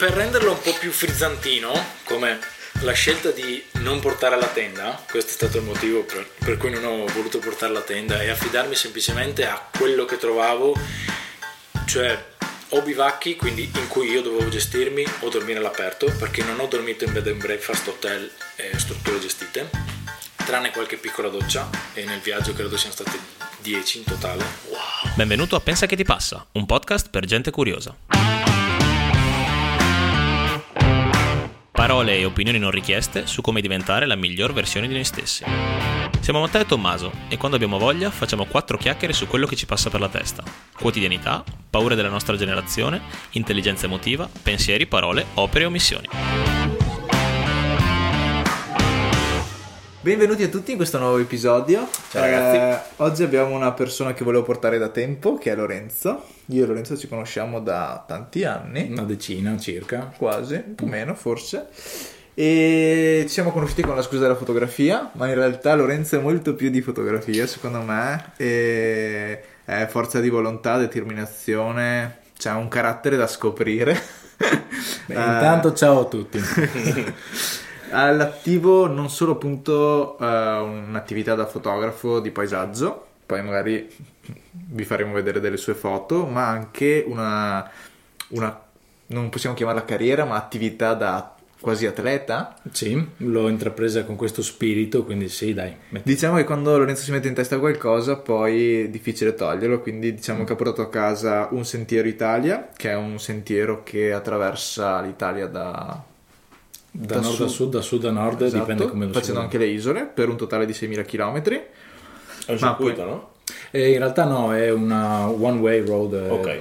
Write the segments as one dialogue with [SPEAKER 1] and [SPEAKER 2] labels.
[SPEAKER 1] per renderlo un po' più frizzantino, come la scelta di non portare la tenda, questo è stato il motivo per, per cui non ho voluto portare la tenda e affidarmi semplicemente a quello che trovavo, cioè o bivacchi, quindi in cui io dovevo gestirmi o dormire all'aperto, perché non ho dormito in bed and breakfast, hotel e strutture gestite, tranne qualche piccola doccia e nel viaggio credo siano state 10 in totale.
[SPEAKER 2] Wow. Benvenuto a Pensa che ti passa, un podcast per gente curiosa. Parole e opinioni non richieste su come diventare la miglior versione di noi stessi. Siamo Matteo e Tommaso e quando abbiamo voglia facciamo quattro chiacchiere su quello che ci passa per la testa. Quotidianità, paure della nostra generazione, intelligenza emotiva, pensieri, parole, opere e omissioni.
[SPEAKER 3] Benvenuti a tutti in questo nuovo episodio.
[SPEAKER 1] Ciao ragazzi.
[SPEAKER 3] Eh, oggi abbiamo una persona che volevo portare da tempo, che è Lorenzo. Io e Lorenzo ci conosciamo da tanti anni,
[SPEAKER 1] Una decina circa.
[SPEAKER 3] quasi, un po' meno forse. E ci siamo conosciuti con la scusa della fotografia, ma in realtà Lorenzo è molto più di fotografia, secondo me. E è forza di volontà, determinazione, c'ha un carattere da scoprire.
[SPEAKER 1] Beh,
[SPEAKER 3] Eh,
[SPEAKER 1] intanto ciao a tutti.
[SPEAKER 3] all'attivo non solo appunto eh, un'attività da fotografo di paesaggio, poi magari vi faremo vedere delle sue foto, ma anche una, una non possiamo chiamarla carriera, ma attività da quasi atleta.
[SPEAKER 1] Sì, l'ho intrapresa con questo spirito, quindi sì, dai. metti-
[SPEAKER 3] Diciamo che quando Lorenzo si mette in testa qualcosa, poi è difficile toglierlo, quindi diciamo che ha portato a casa un Sentiero Italia, che è un sentiero che attraversa l'Italia da
[SPEAKER 1] Da,
[SPEAKER 3] Da
[SPEAKER 1] nord
[SPEAKER 3] sud.
[SPEAKER 1] a sud, da sud a nord,
[SPEAKER 3] Esatto,
[SPEAKER 1] dipende come lo
[SPEAKER 3] facendo anche le isole per un totale di 6.000 km.
[SPEAKER 4] È un circuito,
[SPEAKER 3] poi-
[SPEAKER 4] no?
[SPEAKER 1] E in realtà no, è una one way road. eh,
[SPEAKER 4] Ok.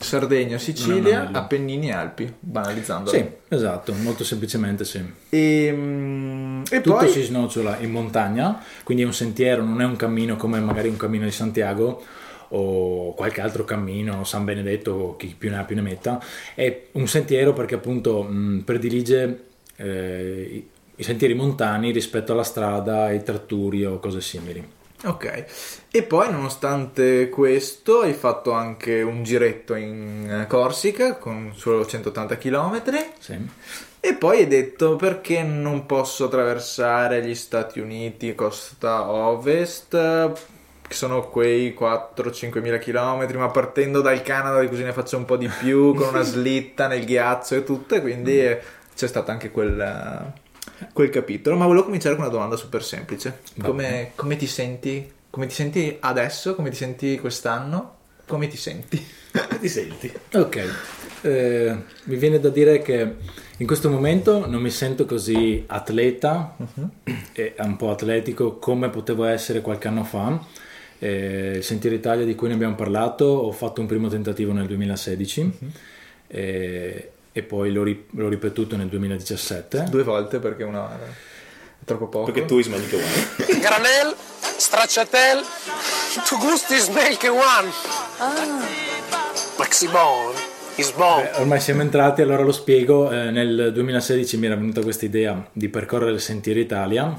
[SPEAKER 3] Sardegna, Sicilia. Appennini e Alpi, banalizzando.
[SPEAKER 1] Sì, esatto, molto semplicemente sì.
[SPEAKER 3] E, mm, e
[SPEAKER 1] Tutto
[SPEAKER 3] poi
[SPEAKER 1] si snocciola in montagna, quindi è un sentiero, non è un cammino come magari un cammino di Santiago o qualche altro cammino, San Benedetto chi più ne ha più ne metta, è un sentiero perché appunto mh, predilige eh, i- sentieri montani rispetto alla strada, ai tratturi o cose simili.
[SPEAKER 3] Ok, e poi nonostante questo hai fatto anche un giretto in eh, Corsica con solo 180 km
[SPEAKER 1] Sì.
[SPEAKER 3] e poi hai detto perché non posso attraversare gli Stati Uniti costa ovest che sono quei 4-5 mila km ma partendo dal Canada così ne faccio un po' di più con una slitta nel ghiaccio e tutto e quindi eh, c'è stato anche quel, quel capitolo ma volevo cominciare con una domanda super semplice come, come ti senti? come ti senti adesso? come ti senti quest'anno? come ti senti?
[SPEAKER 4] Ti senti?
[SPEAKER 1] Ok, Eh, mi viene da dire che in questo momento non mi sento così atleta e un po' atletico come potevo essere qualche anno fa. Eh, il Sentiero Italia di cui ne abbiamo parlato, ho fatto un primo tentativo nel 2016 eh, e poi l'ho, ri- l'ho ripetuto nel 2017.
[SPEAKER 3] due volte perché una è troppo poco
[SPEAKER 4] Perché tu isma che vuoi.
[SPEAKER 5] Granel, stracciatel, tu gusti smell che one. Maxi bon, is bon.
[SPEAKER 1] Beh, ormai siamo entrati, allora lo spiego. Eh, nel 2016 mi era venuta questa idea di percorrere il Sentiero Italia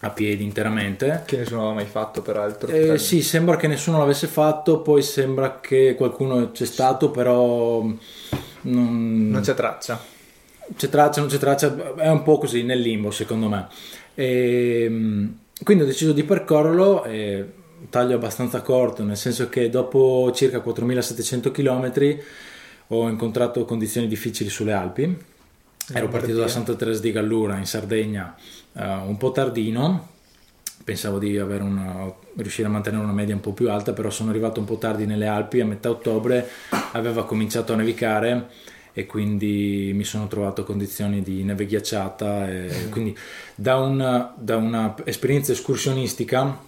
[SPEAKER 1] a piedi interamente.
[SPEAKER 3] che nessuno aveva mai fatto peraltro
[SPEAKER 1] Eh, sì, sembra che nessuno l'avesse fatto, poi sembra che qualcuno c'è stato, però non,
[SPEAKER 3] non c'è traccia
[SPEAKER 1] c'è traccia, non c'è traccia, è un po' così nel limbo secondo me. E, quindi ho deciso di percorrerlo, e, taglio abbastanza corto, nel senso che dopo circa 4700 km ho incontrato condizioni difficili sulle Alpi. Ero partito da Santa Teresa di Gallura in Sardegna eh, un po' tardino, pensavo di una- riuscire a mantenere una media un po' più alta, però sono arrivato un po' tardi nelle Alpi, a metà ottobre aveva cominciato a nevicare e quindi mi sono trovato condizioni di neve ghiacciata e quindi da una, da una esperienza escursionistica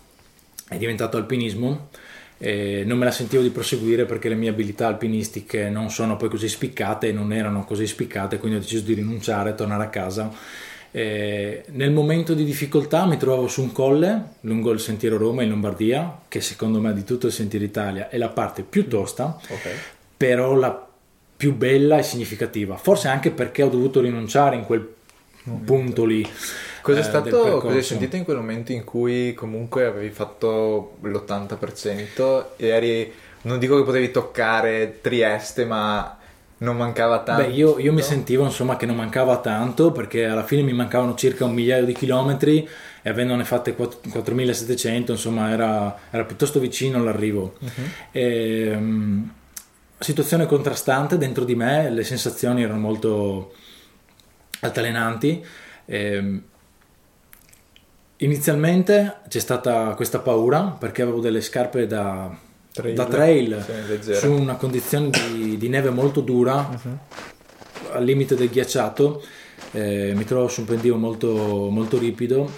[SPEAKER 1] è diventato alpinismo e non me la sentivo di proseguire perché le mie abilità alpinistiche non sono poi così spiccate e non erano così spiccate quindi ho deciso di rinunciare tornare a casa E nel momento di difficoltà mi trovavo su un colle lungo il sentiero Roma in Lombardia che secondo me di tutto il sentiero Italia è la parte più tosta
[SPEAKER 4] Ok.
[SPEAKER 1] però la più bella e significativa. Forse anche perché ho dovuto rinunciare in quel punto lì.
[SPEAKER 3] Cos'è
[SPEAKER 1] eh,
[SPEAKER 3] stato, cosa hai
[SPEAKER 1] percorso.
[SPEAKER 3] sentito in quel momento in cui comunque avevi fatto l'80% e eri, non dico che potevi toccare Trieste, ma non mancava tanto.
[SPEAKER 1] Beh, io, io mi sentivo insomma che non mancava tanto perché alla fine mi mancavano circa un migliaio di chilometri e avendone fatte 4- 4700 insomma era, era piuttosto vicino all'arrivo. Ehm, situazione contrastante dentro di me, le sensazioni erano molto altalenanti. Ehm, inizialmente c'è stata questa paura perché avevo delle scarpe da
[SPEAKER 3] Trail.
[SPEAKER 1] da trail
[SPEAKER 3] Sì,
[SPEAKER 1] su una condizione di, di neve molto dura al limite del ghiacciato eh, mi trovo su un pendio molto, molto ripido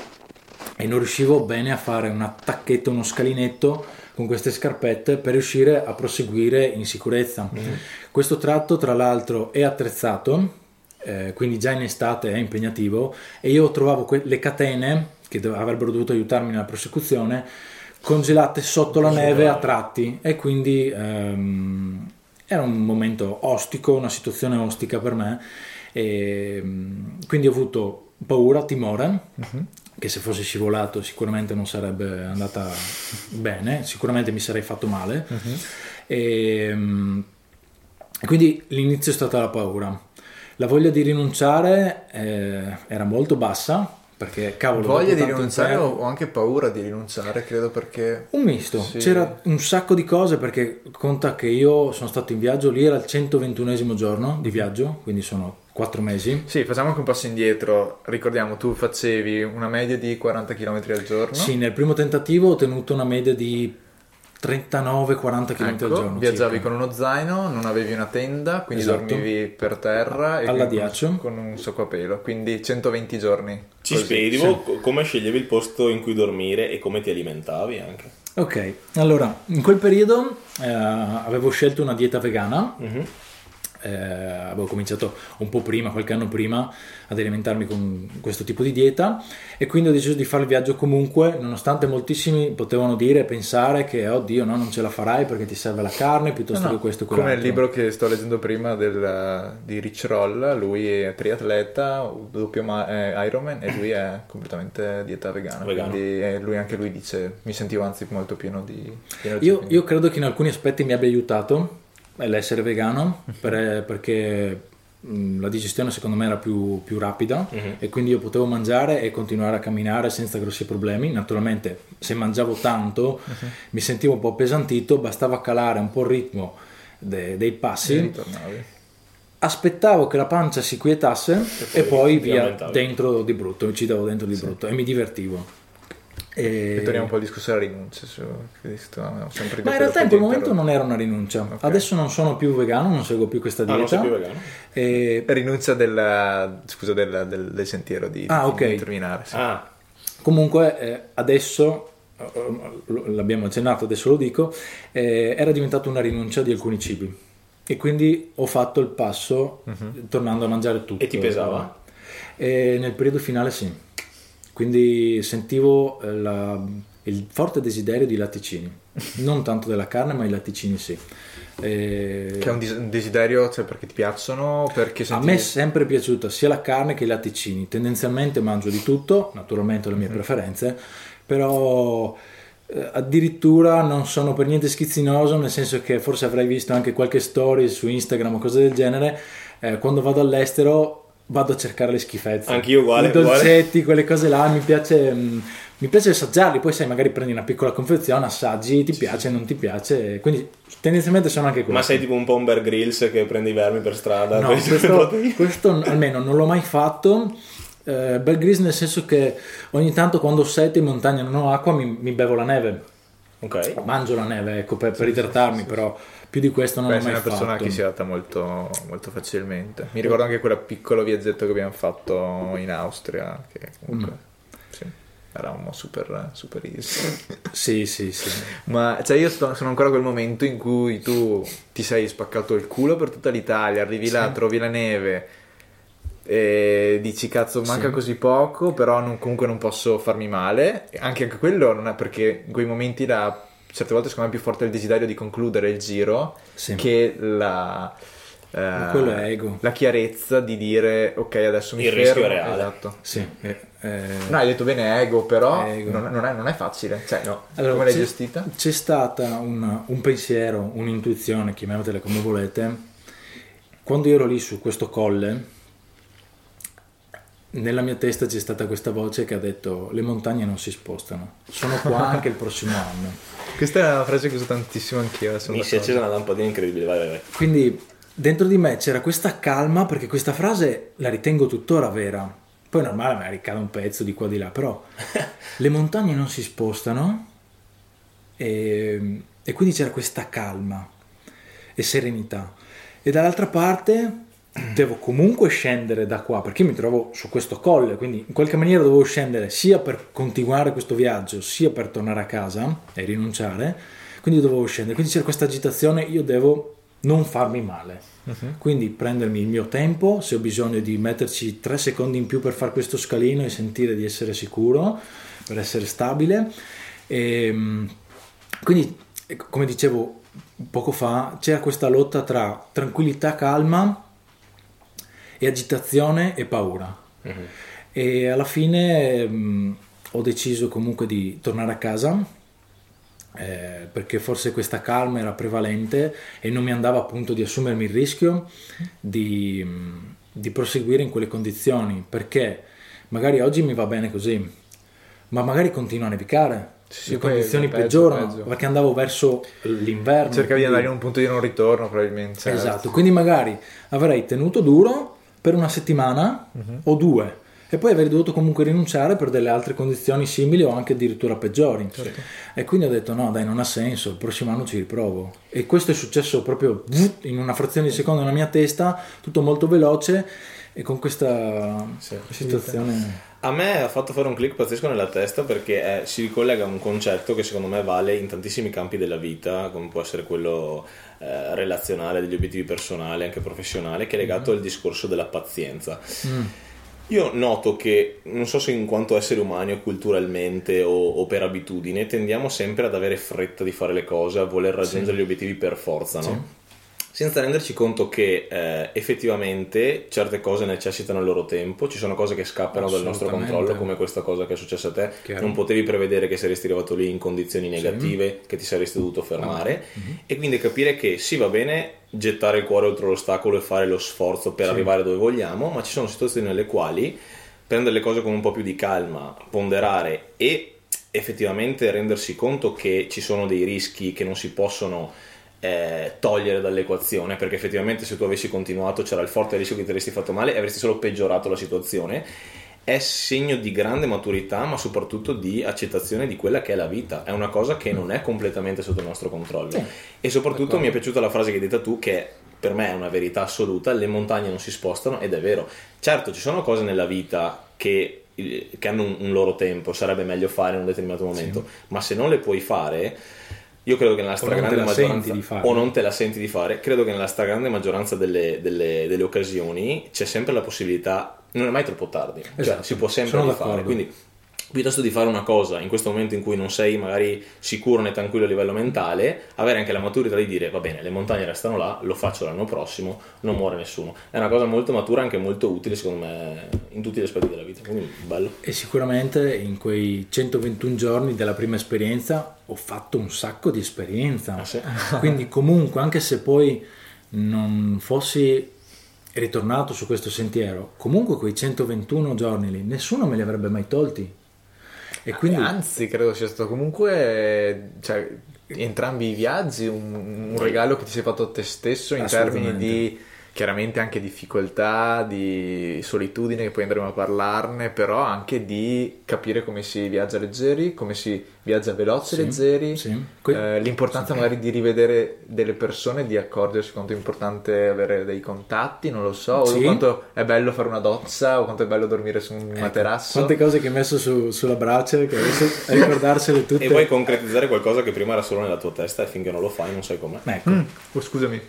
[SPEAKER 1] e non riuscivo bene a fare un attacchetto, uno scalinetto con queste scarpette per riuscire a proseguire in sicurezza. Questo tratto, tra l'altro, è attrezzato, eh, quindi già in estate è impegnativo, e io trovavo que- le catene che dov- avrebbero dovuto aiutarmi nella prosecuzione congelate sotto la neve a tratti. E quindi ehm, era un momento ostico, una situazione ostica per me. E mm, quindi ho avuto paura, timore che se fossi scivolato sicuramente non sarebbe andata bene, sicuramente mi sarei fatto male. E mm, quindi l'inizio è stata la paura. La voglia di rinunciare eh, era molto bassa perché cavolo
[SPEAKER 3] Voglia di rinunciare
[SPEAKER 1] impegno-
[SPEAKER 3] o o anche paura di rinunciare, credo perché...
[SPEAKER 1] un misto,
[SPEAKER 3] Sì.
[SPEAKER 1] c'era un sacco di cose perché conta che io sono stato in viaggio, lì era il 121 giorno di viaggio, quindi sono 4 mesi.
[SPEAKER 3] Sì, facciamo anche un passo indietro. Ricordiamo, tu facevi una media di 40 km al giorno.
[SPEAKER 1] Sì, nel primo tentativo ho tenuto una media di 39-40 km
[SPEAKER 3] Ecco,
[SPEAKER 1] al giorno.
[SPEAKER 3] viaggiavi
[SPEAKER 1] circa.
[SPEAKER 3] con uno zaino, non avevi una tenda, quindi
[SPEAKER 1] Esatto.
[SPEAKER 3] dormivi per terra e
[SPEAKER 1] Alla
[SPEAKER 3] con-
[SPEAKER 1] ghiaccio.
[SPEAKER 3] con un sacco a pelo, quindi 120 giorni.
[SPEAKER 4] Ci
[SPEAKER 3] Così.
[SPEAKER 4] tipo co- come sceglievi il posto in cui dormire e come ti alimentavi anche?
[SPEAKER 1] Ok, allora in quel periodo eh, avevo scelto una dieta vegana, eh, avevo cominciato un po' prima, qualche anno prima, ad alimentarmi con questo tipo di dieta e quindi ho deciso di fare il viaggio comunque, nonostante moltissimi potevano dire e pensare che oddio no, non ce la farai perché ti serve la carne piuttosto
[SPEAKER 3] No,
[SPEAKER 1] che questo e
[SPEAKER 3] Come
[SPEAKER 1] quell'altro.
[SPEAKER 3] il libro che sto leggendo prima del- di Rich Roll, lui è triatleta, doppio ma- eh, Ironman e lui è completamente dieta vegana.
[SPEAKER 4] Vegano.
[SPEAKER 3] Quindi eh, lui anche lui dice, mi sentivo anzi molto pieno di... pieno di
[SPEAKER 1] Io, io credo che in alcuni aspetti mi abbia aiutato l'essere vegano per- perché mh, la digestione secondo me era più, più rapida e quindi io potevo mangiare e continuare a camminare senza grossi problemi. Naturalmente se mangiavo tanto mi sentivo un po' appesantito, bastava calare un po' il ritmo de- dei
[SPEAKER 3] e
[SPEAKER 1] passi. Aspettavo che la pancia si quietasse e poi,
[SPEAKER 4] ti
[SPEAKER 1] via
[SPEAKER 4] aumentavi.
[SPEAKER 1] dentro di brutto, ci davo dentro di brutto e mi divertivo. E...
[SPEAKER 3] Ritorniamo un po' al discorso della rinuncia. Su, sempre
[SPEAKER 1] Ma in realtà in quel momento non era una rinuncia. Adesso non sono più vegano, non seguo più questa
[SPEAKER 4] Ah, non
[SPEAKER 1] dieta.
[SPEAKER 4] sei più vegano?
[SPEAKER 1] E
[SPEAKER 3] Rinuncia del, scusa, del, del- del sentiero di,
[SPEAKER 1] Ah,
[SPEAKER 3] di
[SPEAKER 1] ok.
[SPEAKER 3] terminare. sì.
[SPEAKER 4] Ah,
[SPEAKER 1] comunque eh, adesso, eh, l'abbiamo accennato, adesso lo dico, eh, era diventata una rinuncia di alcuni cibi. E quindi ho fatto il passo tornando a mangiare tutto.
[SPEAKER 4] E ti pesava?
[SPEAKER 1] E nel periodo finale sì. Quindi sentivo eh, la- il forte desiderio di latticini. Non tanto della carne, ma i latticini sì. E-
[SPEAKER 3] Che è un, desiderio, cioè perché ti piacciono, perché
[SPEAKER 1] A
[SPEAKER 3] senti...
[SPEAKER 1] me è sempre piaciuta sia la carne che i latticini. Tendenzialmente mangio di tutto, naturalmente ho le mie preferenze, però eh, addirittura non sono per niente schizzinoso, nel senso che forse avrai visto anche qualche story su Instagram o cose del genere. eh, quando vado all'estero vado a cercare le schifezze.
[SPEAKER 4] Anch'io uguale,
[SPEAKER 1] I dolcetti, quelle cose là, mi piace... mm, mi piace assaggiarli, poi sai, magari prendi una piccola confezione, assaggi, ti piace, non ti piace, quindi tendenzialmente sono anche questo.
[SPEAKER 4] ma sei tipo un po' un Bear Grylls che prende i vermi per strada?
[SPEAKER 1] No, questo, questo almeno non l'ho mai fatto. Eh, Bear Grylls nel senso che ogni tanto quando ho sete in montagna non ho acqua mi, mi bevo la neve.
[SPEAKER 4] Ok.
[SPEAKER 1] Mangio la neve ecco, per, per idratarmi, però più di questo non
[SPEAKER 3] Beh,
[SPEAKER 1] ho
[SPEAKER 3] sei
[SPEAKER 1] mai
[SPEAKER 3] una persona
[SPEAKER 1] fatto.
[SPEAKER 3] che si adatta molto, molto facilmente. Mi ricordo anche quel piccolo viaggetto che abbiamo fatto in Austria, che comunque
[SPEAKER 1] Mm.
[SPEAKER 3] sì, eravamo super, super easy.
[SPEAKER 1] Sì, sì, sì.
[SPEAKER 3] Ma cioè io sto- sono ancora a quel momento in cui tu ti sei spaccato il culo per tutta l'Italia, arrivi là, trovi la neve e dici cazzo manca
[SPEAKER 1] Sì.
[SPEAKER 3] così poco, però non- comunque non posso farmi male. Anche, anche quello non è perché in quei momenti là, certe volte secondo me è più forte il desiderio di concludere il giro
[SPEAKER 1] Sì.
[SPEAKER 3] che la... eh,
[SPEAKER 1] ego.
[SPEAKER 3] La chiarezza di dire ok adesso mi
[SPEAKER 4] Il
[SPEAKER 3] fermo.
[SPEAKER 4] rischio è reale.
[SPEAKER 3] Esatto.
[SPEAKER 1] Sì, eh, eh,
[SPEAKER 3] No, hai detto bene ego, però
[SPEAKER 1] Ego.
[SPEAKER 3] Non, non è, non è facile. Cioè, no.
[SPEAKER 1] Allora,
[SPEAKER 3] come l'hai
[SPEAKER 1] c'è-
[SPEAKER 3] gestita?
[SPEAKER 1] C'è stata una- un pensiero, un'intuizione, chiamatela come volete, quando io ero lì su questo colle, nella mia testa c'è stata questa voce che ha detto le montagne non si spostano, sono qua anche il prossimo anno.
[SPEAKER 3] Questa è una frase che uso tantissimo anch'io. sono
[SPEAKER 4] Mi si è accesa una lampadina incredibile, vai vai vai.
[SPEAKER 1] Quindi dentro di me c'era questa calma perché questa frase la ritengo tuttora vera. Poi è normale, magari cade un pezzo di qua di là, però le montagne non si spostano e, e quindi c'era questa calma e serenità. E dall'altra parte devo comunque scendere da qua perché mi trovo su questo colle, quindi in qualche maniera dovevo scendere sia per continuare questo viaggio, sia per tornare a casa e rinunciare. Quindi dovevo scendere, quindi c'era questa agitazione, io devo non farmi male. Quindi prendermi il mio tempo, se ho bisogno di metterci tre secondi in più per fare questo scalino e sentire di essere sicuro, per essere stabile. E, quindi, ecco, come dicevo poco fa, c'era questa lotta tra tranquillità, calma e agitazione e paura. E alla fine mh, ho deciso comunque di tornare a casa eh, perché forse questa calma era prevalente e non mi andava appunto di assumermi il rischio di, mh, di proseguire in quelle condizioni perché magari oggi mi va bene così ma magari continua a nevicare
[SPEAKER 3] Sì,
[SPEAKER 1] le condizioni
[SPEAKER 3] peggio,
[SPEAKER 1] peggiorano
[SPEAKER 3] peggio.
[SPEAKER 1] perché andavo verso l'inverno
[SPEAKER 3] Cercavi di
[SPEAKER 1] quindi-
[SPEAKER 3] andare in un punto di non ritorno, probabilmente. certo.
[SPEAKER 1] Esatto, quindi magari avrei tenuto duro per una settimana
[SPEAKER 3] Mhm.
[SPEAKER 1] o due e poi avrei dovuto comunque rinunciare per delle altre condizioni simili o anche addirittura peggiori.
[SPEAKER 3] Certo.
[SPEAKER 1] E quindi ho detto no dai non ha senso, il prossimo anno ci riprovo. E questo è successo proprio in una frazione di secondo nella mia testa, tutto molto veloce e con questa situazione...
[SPEAKER 4] A me ha fatto fare un click pazzesco nella testa perché eh, si ricollega a un concetto che secondo me vale in tantissimi campi della vita, come può essere quello eh, relazionale, degli obiettivi personali, anche professionale, che è legato al discorso della pazienza. Io noto che, non so se in quanto esseri umani o culturalmente o, o per abitudine, tendiamo sempre ad avere fretta di fare le cose, a voler raggiungere gli obiettivi per forza, no? Senza renderci conto che eh, effettivamente certe cose necessitano il loro tempo, ci sono cose che scappano dal nostro controllo, come questa cosa che è successa a te.
[SPEAKER 1] Chiaro.
[SPEAKER 4] Non potevi prevedere che saresti arrivato lì in condizioni negative, che ti saresti dovuto fermare.
[SPEAKER 1] Mhm.
[SPEAKER 4] E quindi capire che sì, va bene gettare il cuore oltre l'ostacolo e fare lo sforzo per arrivare dove vogliamo, ma ci sono situazioni nelle quali prendere le cose con un po' più di calma, ponderare e effettivamente rendersi conto che ci sono dei rischi che non si possono eh, togliere dall'equazione, perché effettivamente se tu avessi continuato c'era il forte rischio che ti saresti fatto male e avresti solo peggiorato la situazione, è segno di grande maturità, ma soprattutto di accettazione di quella che è la vita. È una cosa che non è completamente sotto il nostro controllo. E soprattutto mi è piaciuta la frase che hai detto tu, che per me è una verità assoluta: le montagne non si spostano, ed è vero. Certo, ci sono cose nella vita che, che hanno un, un loro tempo, sarebbe meglio fare in un determinato momento, ma se non le puoi fare. Io credo che nella stragrande maggioranza
[SPEAKER 1] di fare.
[SPEAKER 4] o non te la senti di fare, credo che nella stragrande maggioranza delle, delle- delle occasioni c'è sempre la possibilità, non è mai troppo tardi, cioè
[SPEAKER 1] Esatto,
[SPEAKER 4] si può sempre
[SPEAKER 1] d'accordo.
[SPEAKER 4] quindi piuttosto di fare una cosa in questo momento in cui non sei magari sicuro né tranquillo a livello mentale, avere anche la maturità di dire va bene, le montagne restano là, lo faccio l'anno prossimo, non muore nessuno. È una cosa molto matura anche molto utile secondo me in tutti gli aspetti della vita, quindi bello.
[SPEAKER 1] E sicuramente in quei 121 giorni della prima esperienza ho fatto un sacco di esperienza.
[SPEAKER 4] Ah, sì?
[SPEAKER 1] Quindi comunque, anche se poi non fossi ritornato su questo sentiero, comunque quei 121 giorni lì nessuno me li avrebbe mai tolti. E quindi
[SPEAKER 3] Anzi, credo sia stato comunque, cioè, entrambi i viaggi un, un regalo che ti sei fatto a te stesso in termini di chiaramente anche difficoltà, di solitudine, che poi andremo a parlarne, però anche di capire come si viaggia leggeri, come si viaggia veloci
[SPEAKER 1] Sì,
[SPEAKER 3] leggeri,
[SPEAKER 1] sì. Que-
[SPEAKER 3] eh, l'importanza magari di rivedere delle persone, di accorgersi quanto è importante avere dei contatti, non lo so, o
[SPEAKER 1] Sì.
[SPEAKER 3] quanto è bello fare una doccia, o quanto è bello dormire su un
[SPEAKER 1] ecco,
[SPEAKER 3] materasso.
[SPEAKER 1] quante cose che hai messo su- sulla brace, che adesso ricordarsele tutte.
[SPEAKER 4] E vuoi concretizzare qualcosa che prima era solo nella tua testa e finché non lo fai non sai com'è.
[SPEAKER 1] Ecco.
[SPEAKER 3] Mm, oh, scusami,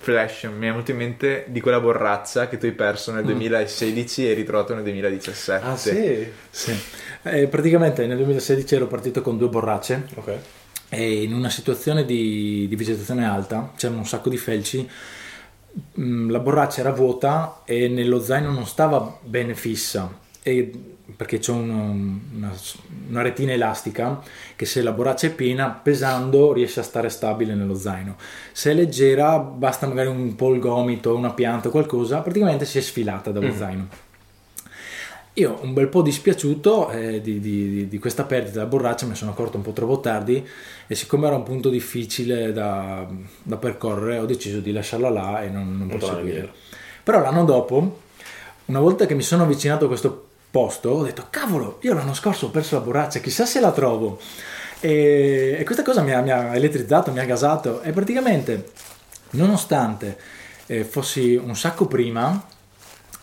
[SPEAKER 3] Flash, mi è venuto in mente di quella borraccia che tu hai perso nel 2016 e ritrovato nel 2017.
[SPEAKER 1] Ah sì? Sì. Eh, praticamente nel 2016 ero partito con due borracce
[SPEAKER 4] Ok.
[SPEAKER 1] e in una situazione di, di vegetazione alta c'erano un sacco di felci mm, la borraccia era vuota e nello zaino non stava bene fissa e perché c'è un- una, una retina elastica che se la borraccia è piena, pesando riesce a stare stabile nello zaino. Se è leggera, basta magari un po' il gomito, una pianta o qualcosa, praticamente si è sfilata dallo zaino. Io un bel po' dispiaciuto eh, di, di- di questa perdita della borraccia, me ne sono accorto un po' troppo tardi e siccome era un punto difficile da, da percorrere ho deciso di lasciarla là e non, non proseguire. Però l'anno dopo, una volta che mi sono avvicinato a questo posto, ho detto cavolo, io l'anno scorso ho perso la borraccia, chissà se la trovo. E, e questa cosa mi ha, mi ha elettrizzato, mi ha gasato e praticamente, nonostante eh, fossi un sacco prima,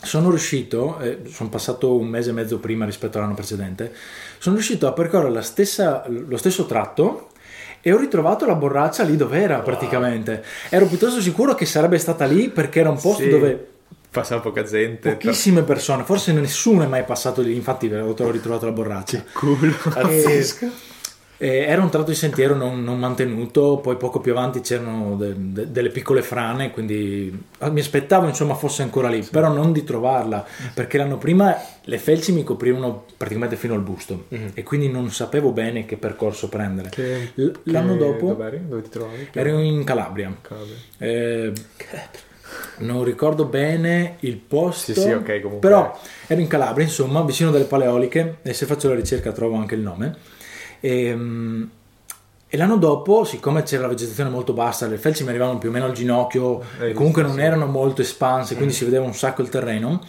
[SPEAKER 1] sono riuscito, eh, sono passato un mese e mezzo prima rispetto all'anno precedente, sono riuscito a percorrere la stessa- lo stesso tratto e ho ritrovato la borraccia lì dove era praticamente. Ero piuttosto sicuro che sarebbe stata lì perché era un posto
[SPEAKER 3] Sì.
[SPEAKER 1] dove
[SPEAKER 3] Passa poca gente.
[SPEAKER 1] pochissime persone, forse nessuno è mai passato lì, infatti ho ho ritrovato la borraccia.
[SPEAKER 4] Pazzesco.
[SPEAKER 1] Eh, era un tratto di sentiero non, non mantenuto, poi poco più avanti c'erano de- de- delle piccole frane, quindi ah, mi aspettavo insomma fosse ancora lì, però non di trovarla, perché l'anno prima le felci mi coprivano praticamente fino al busto e quindi non sapevo bene che percorso prendere.
[SPEAKER 3] Che-
[SPEAKER 1] L- l'anno
[SPEAKER 3] che-
[SPEAKER 1] dopo
[SPEAKER 3] Dove eri? Dove ti trovavi?
[SPEAKER 1] ero in Calabria.
[SPEAKER 3] Calabria.
[SPEAKER 1] Eh, non ricordo bene il posto,
[SPEAKER 3] Sì, sì, ok, comunque.
[SPEAKER 1] però ero in Calabria, insomma, vicino delle Paleoliche e se faccio la ricerca trovo anche il nome. E, mm, e l'anno dopo, siccome c'era la vegetazione molto bassa, le felci mi arrivavano più o meno al ginocchio,
[SPEAKER 3] Eh,
[SPEAKER 1] e comunque non erano molto espanse, quindi si vedeva un sacco il terreno.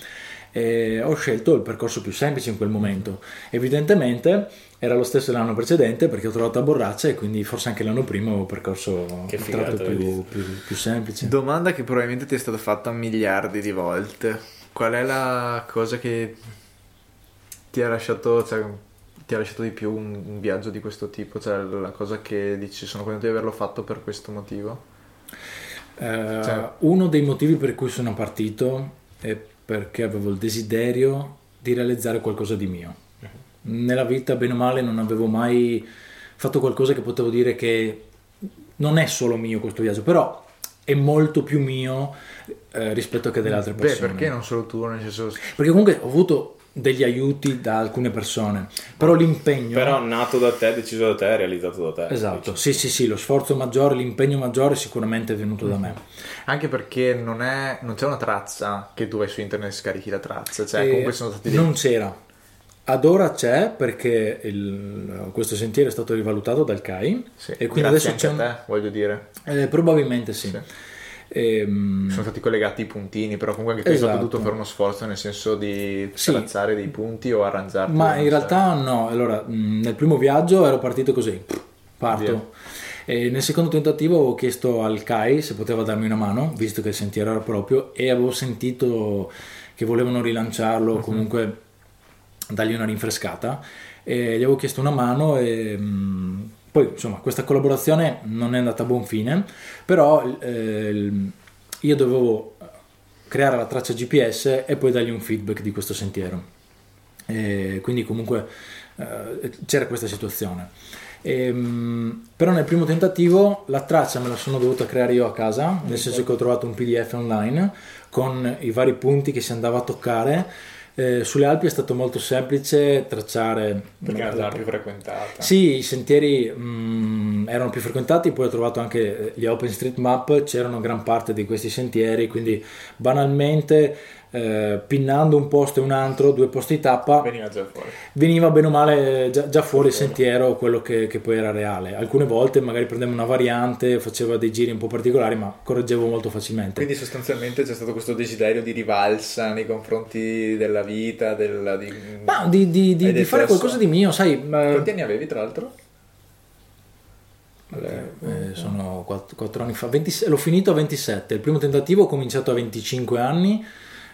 [SPEAKER 1] Ho scelto il percorso più semplice in quel momento. Evidentemente era lo stesso dell'anno precedente perché ho trovato la borraccia e quindi forse anche l'anno prima ho percorso
[SPEAKER 4] Che figata,
[SPEAKER 1] tratto più, più, più semplice.
[SPEAKER 3] Domanda che probabilmente ti è stata fatta miliardi di volte. Qual è la cosa che ti ha lasciato, cioè, ti ha lasciato di più un, un viaggio di questo tipo? Cioè, la cosa che dici sono contento di averlo fatto per questo motivo?
[SPEAKER 1] Eh,
[SPEAKER 3] Cioè-
[SPEAKER 1] uno dei motivi per cui sono partito è perché avevo il desiderio di realizzare qualcosa di mio. Nella vita, bene o male, non avevo mai fatto qualcosa che potevo dire che non è solo mio questo viaggio, però è molto più mio eh, rispetto che delle altre
[SPEAKER 3] Beh,
[SPEAKER 1] persone.
[SPEAKER 3] perché non solo tu, nel senso...
[SPEAKER 1] Perché comunque ho avuto degli aiuti da alcune persone, però l'impegno...
[SPEAKER 4] Però nato da te, deciso da te, realizzato da te.
[SPEAKER 1] Esatto, sì, sì, sì, lo sforzo maggiore, l'impegno maggiore sicuramente è venuto da me.
[SPEAKER 3] Anche perché non, è, non c'è una traccia che tu vai su internet e scarichi la traccia, cioè
[SPEAKER 1] E
[SPEAKER 3] comunque sono stati dei...
[SPEAKER 1] Non c'era. Ad ora c'è perché il- questo sentiero è stato rivalutato dal CAI
[SPEAKER 3] Sì,
[SPEAKER 1] e quindi adesso c'è un-
[SPEAKER 3] te, voglio dire.
[SPEAKER 1] eh, probabilmente sì.
[SPEAKER 3] Sì.
[SPEAKER 1] Ehm,
[SPEAKER 3] Sono stati collegati i puntini, però comunque anche tu hai
[SPEAKER 1] Esatto.
[SPEAKER 3] dovuto fare uno sforzo nel senso di
[SPEAKER 1] Sì.
[SPEAKER 3] dei punti o arrangiarti.
[SPEAKER 1] ma in realtà no, allora nel primo viaggio ero partito così, parto. E nel secondo tentativo ho chiesto al CAI se poteva darmi una mano, visto che il sentiero era proprio, e avevo sentito che volevano rilanciarlo,
[SPEAKER 3] Mhm.
[SPEAKER 1] comunque dargli una rinfrescata. E gli avevo chiesto una mano e mh, poi insomma questa collaborazione non è andata a buon fine, però eh, io dovevo creare la traccia GPS e poi dargli un feedback di questo sentiero. E quindi comunque eh, c'era questa situazione. Ehm, però nel primo tentativo la traccia me la sono dovuta creare io a casa, nel senso che ho trovato un PDF online con i vari punti che si andava a toccare. Eh, sulle Alpi è stato molto semplice tracciare
[SPEAKER 3] Perché è
[SPEAKER 1] la-
[SPEAKER 3] più frequentata.
[SPEAKER 1] sì, i sentieri mh, erano più frequentati, poi ho trovato anche gli OpenStreetMap, c'erano gran parte di questi sentieri, quindi banalmente eh, pinnando un posto e un altro, due posti tappa,
[SPEAKER 3] Veniva già fuori.
[SPEAKER 1] veniva bene o male già, già fuori il sentiero quello che, che poi era reale. Alcune volte magari prendevo una variante, facevo dei giri un po' particolari, ma correggevo molto facilmente.
[SPEAKER 3] Quindi sostanzialmente c'è stato questo desiderio di rivalsa nei confronti della vita, della, di...
[SPEAKER 1] Ma di, di- di- di fare qualcosa di mio, sai, eh,
[SPEAKER 3] Quanti anni avevi tra l'altro?
[SPEAKER 1] Eh, sono 4, anni fa, 26 l'ho finito a 27. Il primo tentativo ho cominciato a 25 anni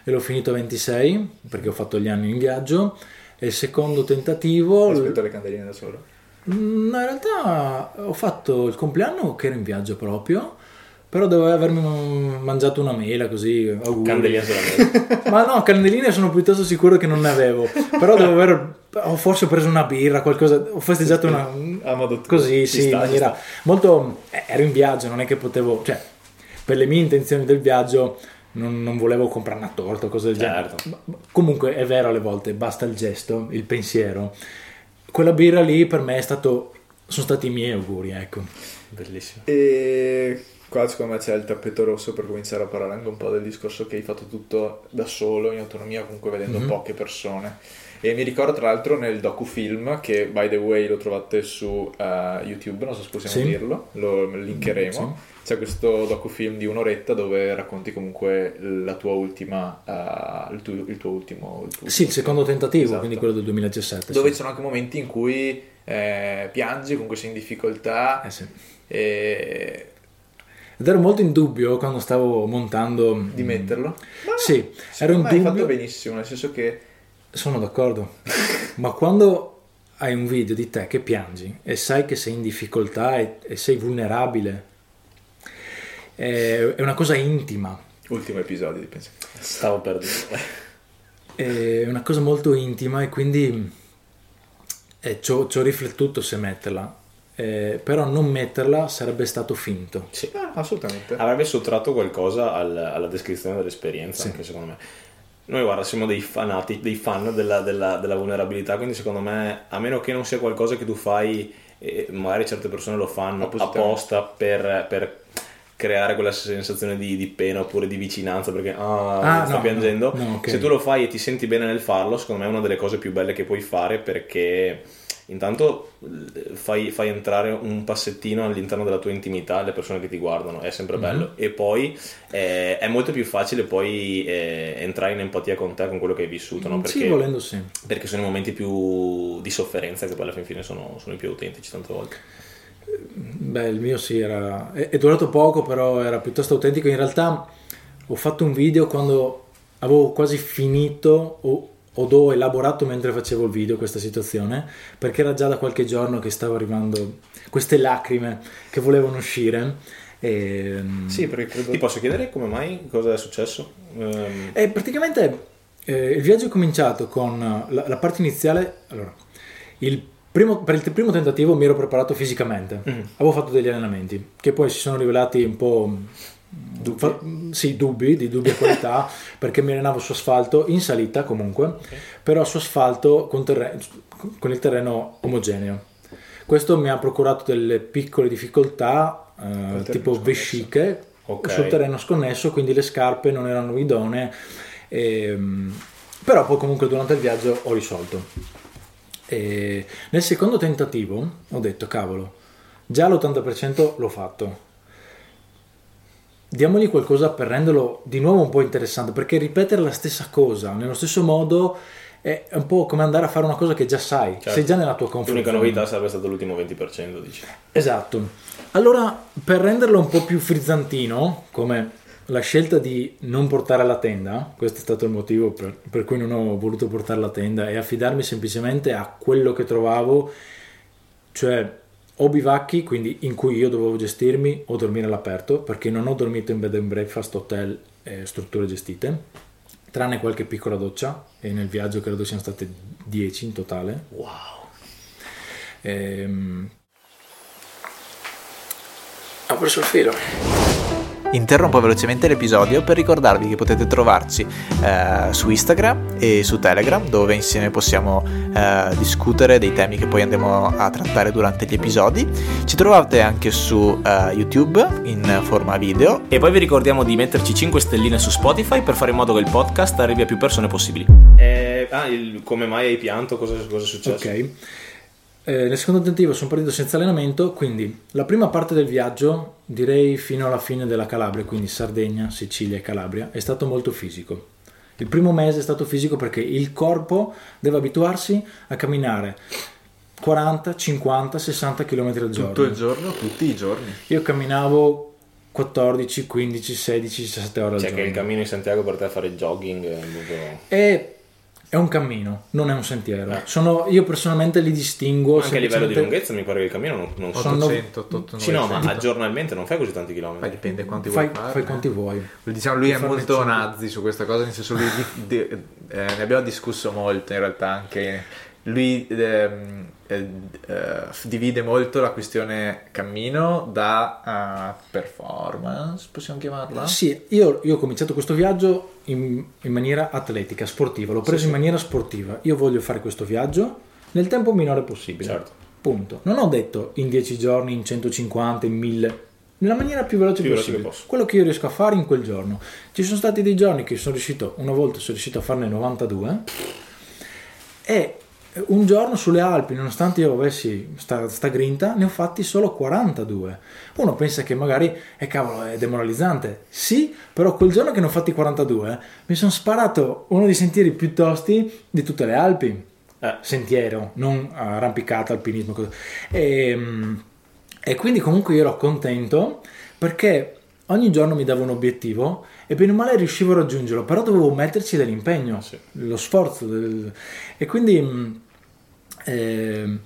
[SPEAKER 1] e l'ho finito a 26 perché ho fatto gli anni in viaggio. E il secondo tentativo,
[SPEAKER 3] Aspetto le candeline da solo.
[SPEAKER 1] Mm, no, in realtà ho fatto il compleanno che ero in viaggio proprio. Però dovevo avermi mangiato una mela così. auguri.
[SPEAKER 4] Candelina solamente.
[SPEAKER 1] Ma no, candeline sono piuttosto sicuro che non ne avevo. Però devo aver. Ho forse preso una birra, qualcosa. Ho festeggiato una.
[SPEAKER 3] A modo tuo.
[SPEAKER 1] Così, sì, in
[SPEAKER 3] sta,
[SPEAKER 1] maniera molto. eh, ero in viaggio, non è che potevo. cioè, per le mie intenzioni del viaggio, non, non volevo comprare una torta o cose del
[SPEAKER 4] Certo.
[SPEAKER 1] genere. Ma- Comunque è vero alle volte, basta il gesto, il pensiero. Quella birra lì per me è stato, sono stati i miei auguri, ecco.
[SPEAKER 4] Bellissimo.
[SPEAKER 3] E qua secondo me c'è il tappeto rosso per cominciare a parlare anche un po' del discorso che hai fatto tutto da solo, in autonomia, comunque vedendo
[SPEAKER 1] Mhm.
[SPEAKER 3] poche persone. E mi ricordo tra l'altro nel docufilm, che by the way lo trovate su eh, YouTube, non so se possiamo
[SPEAKER 1] Sì.
[SPEAKER 3] dirlo, lo linkeremo. C'è questo docufilm di un'oretta dove racconti comunque la tua ultima, eh, il, tuo, il tuo ultimo... il tuo
[SPEAKER 1] Sì, il secondo tentativo,
[SPEAKER 3] Esatto.
[SPEAKER 1] quindi quello del 2017.
[SPEAKER 3] Dove
[SPEAKER 1] sì.
[SPEAKER 3] ci sono anche momenti in cui eh, piangi, comunque sei in difficoltà.
[SPEAKER 1] Eh sì.
[SPEAKER 3] E
[SPEAKER 1] Ed ero molto in dubbio quando stavo montando...
[SPEAKER 3] di metterlo. Ma
[SPEAKER 1] Sì, ero in
[SPEAKER 3] hai fatto
[SPEAKER 1] dubbio.
[SPEAKER 3] benissimo, nel senso che
[SPEAKER 1] Sono d'accordo. Ma quando hai un video di te che piangi e sai che sei in difficoltà e, e sei vulnerabile, è, è una cosa intima.
[SPEAKER 3] ultimo episodio, penso.
[SPEAKER 4] Stavo per dire.
[SPEAKER 1] È una cosa molto intima e quindi eh, ci ho riflettuto se metterla. Eh, però non metterla sarebbe stato finto.
[SPEAKER 4] Sì.
[SPEAKER 3] Ah, assolutamente.
[SPEAKER 4] Avrebbe sottratto qualcosa al- alla descrizione dell'esperienza,
[SPEAKER 1] Sì.
[SPEAKER 4] anche secondo me. Noi, guarda, siamo dei fanati, dei fan della, della- della vulnerabilità, quindi secondo me, a meno che non sia qualcosa che tu fai, e magari certe persone lo fanno apposta per, per creare quella sensazione di, di pena oppure di vicinanza perché ah,
[SPEAKER 1] Ah,
[SPEAKER 4] sta
[SPEAKER 1] no,
[SPEAKER 4] piangendo.
[SPEAKER 1] no, no, ok.
[SPEAKER 4] Se tu lo fai e ti senti bene nel farlo, secondo me è una delle cose più belle che puoi fare perché intanto fai, fai entrare un passettino all'interno della tua intimità le persone che ti guardano, è sempre bello. E poi eh, è molto più facile poi eh, entrare in empatia con te, con quello che hai vissuto, no?
[SPEAKER 1] Sì,
[SPEAKER 4] perché,
[SPEAKER 1] volendo sì.
[SPEAKER 4] perché sono i momenti più di sofferenza che poi alla fin fine sono, sono i più autentici tante volte.
[SPEAKER 1] Beh, il mio sì, era... è, è durato poco, però era piuttosto autentico. In realtà ho fatto un video quando avevo quasi finito o, o ho elaborato mentre facevo il video questa situazione, perché era già da qualche giorno che stavo arrivando queste lacrime che volevano uscire. E,
[SPEAKER 3] Sì, perché credo...
[SPEAKER 4] Ti posso chiedere come mai, cosa è successo? Ehm,
[SPEAKER 1] E praticamente eh, il viaggio è cominciato con la, la parte iniziale. Allora, il primo- per il primo tentativo mi ero preparato fisicamente, avevo fatto degli allenamenti che poi si sono rivelati un po'. fa- sì, dubbi, di dubbia qualità, perché mi allenavo su asfalto in salita comunque, però su asfalto con, terre- con il terreno omogeneo. Questo mi ha procurato delle piccole difficoltà, eh,
[SPEAKER 3] terreno
[SPEAKER 1] tipo
[SPEAKER 3] sconnesso.
[SPEAKER 1] vesciche,
[SPEAKER 4] Ok.
[SPEAKER 1] sul terreno sconnesso, quindi le scarpe non erano idonee, ehm, però poi comunque durante il viaggio ho risolto. E nel secondo tentativo ho detto, cavolo, già l'80% l'ho fatto. Diamogli qualcosa per renderlo di nuovo un po' interessante, perché ripetere la stessa cosa nello stesso modo è un po' come andare a fare una cosa che già sai,
[SPEAKER 4] Certo.
[SPEAKER 1] sei già nella tua comfort
[SPEAKER 4] L'unica novità sarebbe stato l'ultimo 20%, dici.
[SPEAKER 1] Esatto. Allora, per renderlo un po' più frizzantino, come la scelta di non portare la tenda, questo è stato il motivo per, per cui non ho voluto portare la tenda, e affidarmi semplicemente a quello che trovavo, cioè o bivacchi, quindi in cui io dovevo gestirmi o dormire all'aperto, perché non ho dormito in bed and breakfast, hotel e strutture gestite, tranne qualche piccola doccia, e nel viaggio credo siano state 10 in totale.
[SPEAKER 4] Wow.
[SPEAKER 1] Ehm... Ho perso il filo.
[SPEAKER 6] Interrompo velocemente l'episodio per ricordarvi che potete trovarci eh, su Instagram e su Telegram dove insieme possiamo eh, discutere dei temi che poi andremo a trattare durante gli episodi. Ci trovate anche su eh, YouTube in forma video
[SPEAKER 2] E poi vi ricordiamo di metterci 5 stelline su Spotify per fare in modo che il podcast arrivi a più persone possibili.
[SPEAKER 4] Eh, ah, il- come mai hai pianto? Cosa, cosa è successo?
[SPEAKER 1] Ok. Eh, nel secondo tentativo sono partito senza allenamento, quindi la prima parte del viaggio, direi fino alla fine della Calabria, quindi Sardegna, Sicilia e Calabria, è stato molto fisico. Il primo mese è stato fisico perché il corpo deve abituarsi a camminare 40, 50, 60 km al giorno.
[SPEAKER 3] Tutto il giorno, tutti i giorni.
[SPEAKER 1] Io camminavo 14, 15, 16, 17 ore al
[SPEAKER 4] Cioè
[SPEAKER 1] giorno.
[SPEAKER 4] che il cammino in Santiago per te fare jogging è proprio...
[SPEAKER 1] È, è un cammino, non è un sentiero.
[SPEAKER 4] Eh.
[SPEAKER 1] Sono- io personalmente li distinguo.
[SPEAKER 4] Anche a livello di lunghezza mi pare che il cammino non, non
[SPEAKER 1] Sono-
[SPEAKER 3] 800, 800,
[SPEAKER 4] Sì, no, ma
[SPEAKER 3] 900.
[SPEAKER 4] giornalmente non fai così tanti chilometri.
[SPEAKER 3] Poi dipende quanti
[SPEAKER 1] Fai,
[SPEAKER 3] vuoi fare.
[SPEAKER 1] fai quanti vuoi.
[SPEAKER 3] Diciamo, lui è molto nazi su questa cosa, nel senso lui di- di- eh, ne abbiamo discusso molto in realtà anche lui ehm, eh, eh, divide molto la questione cammino da eh, performance, possiamo chiamarla?
[SPEAKER 1] Sì, io, io ho cominciato questo viaggio in, in maniera atletica, sportiva, l'ho preso in maniera sportiva. Io voglio fare questo viaggio nel tempo minore possibile.
[SPEAKER 4] Certo.
[SPEAKER 1] Punto. Non ho detto in 10 giorni, in 150, in 1000, nella maniera più veloce
[SPEAKER 4] Più veloce
[SPEAKER 1] possibile.
[SPEAKER 4] che posso.
[SPEAKER 1] Quello che io riesco a fare in quel giorno. Ci sono stati dei giorni che sono riuscito, una volta sono riuscito a farne 92 e un giorno sulle Alpi, nonostante io avessi sta, sta grinta, ne ho fatti solo 42. Uno pensa che magari, eh cavolo, è demoralizzante. Sì, però quel giorno che ne ho fatti 42, mi sono sparato uno dei sentieri più tosti di tutte le Alpi.
[SPEAKER 4] Eh.
[SPEAKER 1] Sentiero, non arrampicata, alpinismo. cosa- E, mm, e quindi comunque io ero contento perché ogni giorno mi dava un obiettivo e bene o male riuscivo a raggiungerlo, però dovevo metterci dell'impegno,
[SPEAKER 4] Sì.
[SPEAKER 1] lo sforzo. del- E quindi ehm,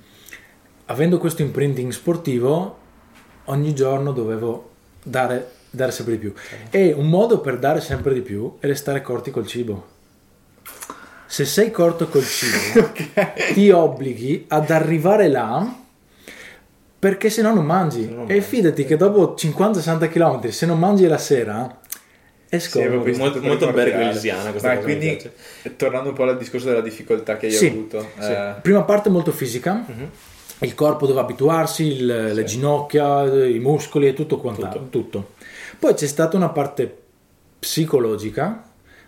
[SPEAKER 1] avendo questo imprinting sportivo, ogni giorno dovevo dare, dare sempre di più. E un modo per dare sempre di più è restare corti col cibo. Se sei corto col cibo, ti obblighi ad arrivare là perché se no non mangi.
[SPEAKER 4] non
[SPEAKER 1] e
[SPEAKER 4] mangi.
[SPEAKER 1] fidati che dopo 50-60 km, se non mangi la sera, è
[SPEAKER 3] Sì,
[SPEAKER 1] scomodo.
[SPEAKER 3] proprio
[SPEAKER 4] Molto-
[SPEAKER 3] per
[SPEAKER 4] molto
[SPEAKER 3] ricordare.
[SPEAKER 4] bergellesiana questa
[SPEAKER 3] Ma
[SPEAKER 4] cosa,
[SPEAKER 3] quindi, tornando un po' al discorso della difficoltà che hai
[SPEAKER 1] Sì,
[SPEAKER 3] avuto,
[SPEAKER 1] sì.
[SPEAKER 3] eh,
[SPEAKER 1] Prima parte molto fisica,
[SPEAKER 4] Mhm.
[SPEAKER 1] il corpo doveva abituarsi, il- le ginocchia, i muscoli e tutto quanto. Tutto. Poi c'è stata una parte psicologica,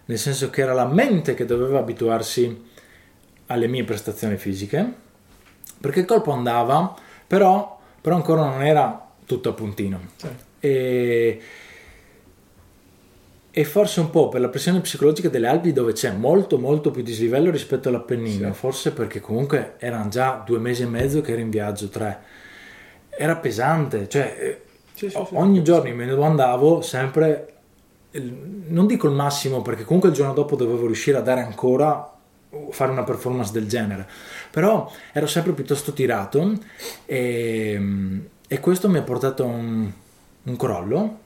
[SPEAKER 1] nel senso che era la mente che doveva abituarsi alle mie prestazioni fisiche, perché il corpo andava, però, però ancora non era tutto a puntino. E, e forse un po' per la pressione psicologica delle Alpi dove c'è molto molto più dislivello rispetto all'Appennino, forse perché comunque erano già due mesi e mezzo che ero in viaggio, tre. Era pesante, cioè eh,
[SPEAKER 3] Sì, sì, sì,
[SPEAKER 1] ogni giorno me ne andavo sempre, non dico il massimo perché comunque il giorno dopo dovevo riuscire a dare ancora, fare una performance del genere, però ero sempre piuttosto tirato e, e questo mi ha portato a un, un crollo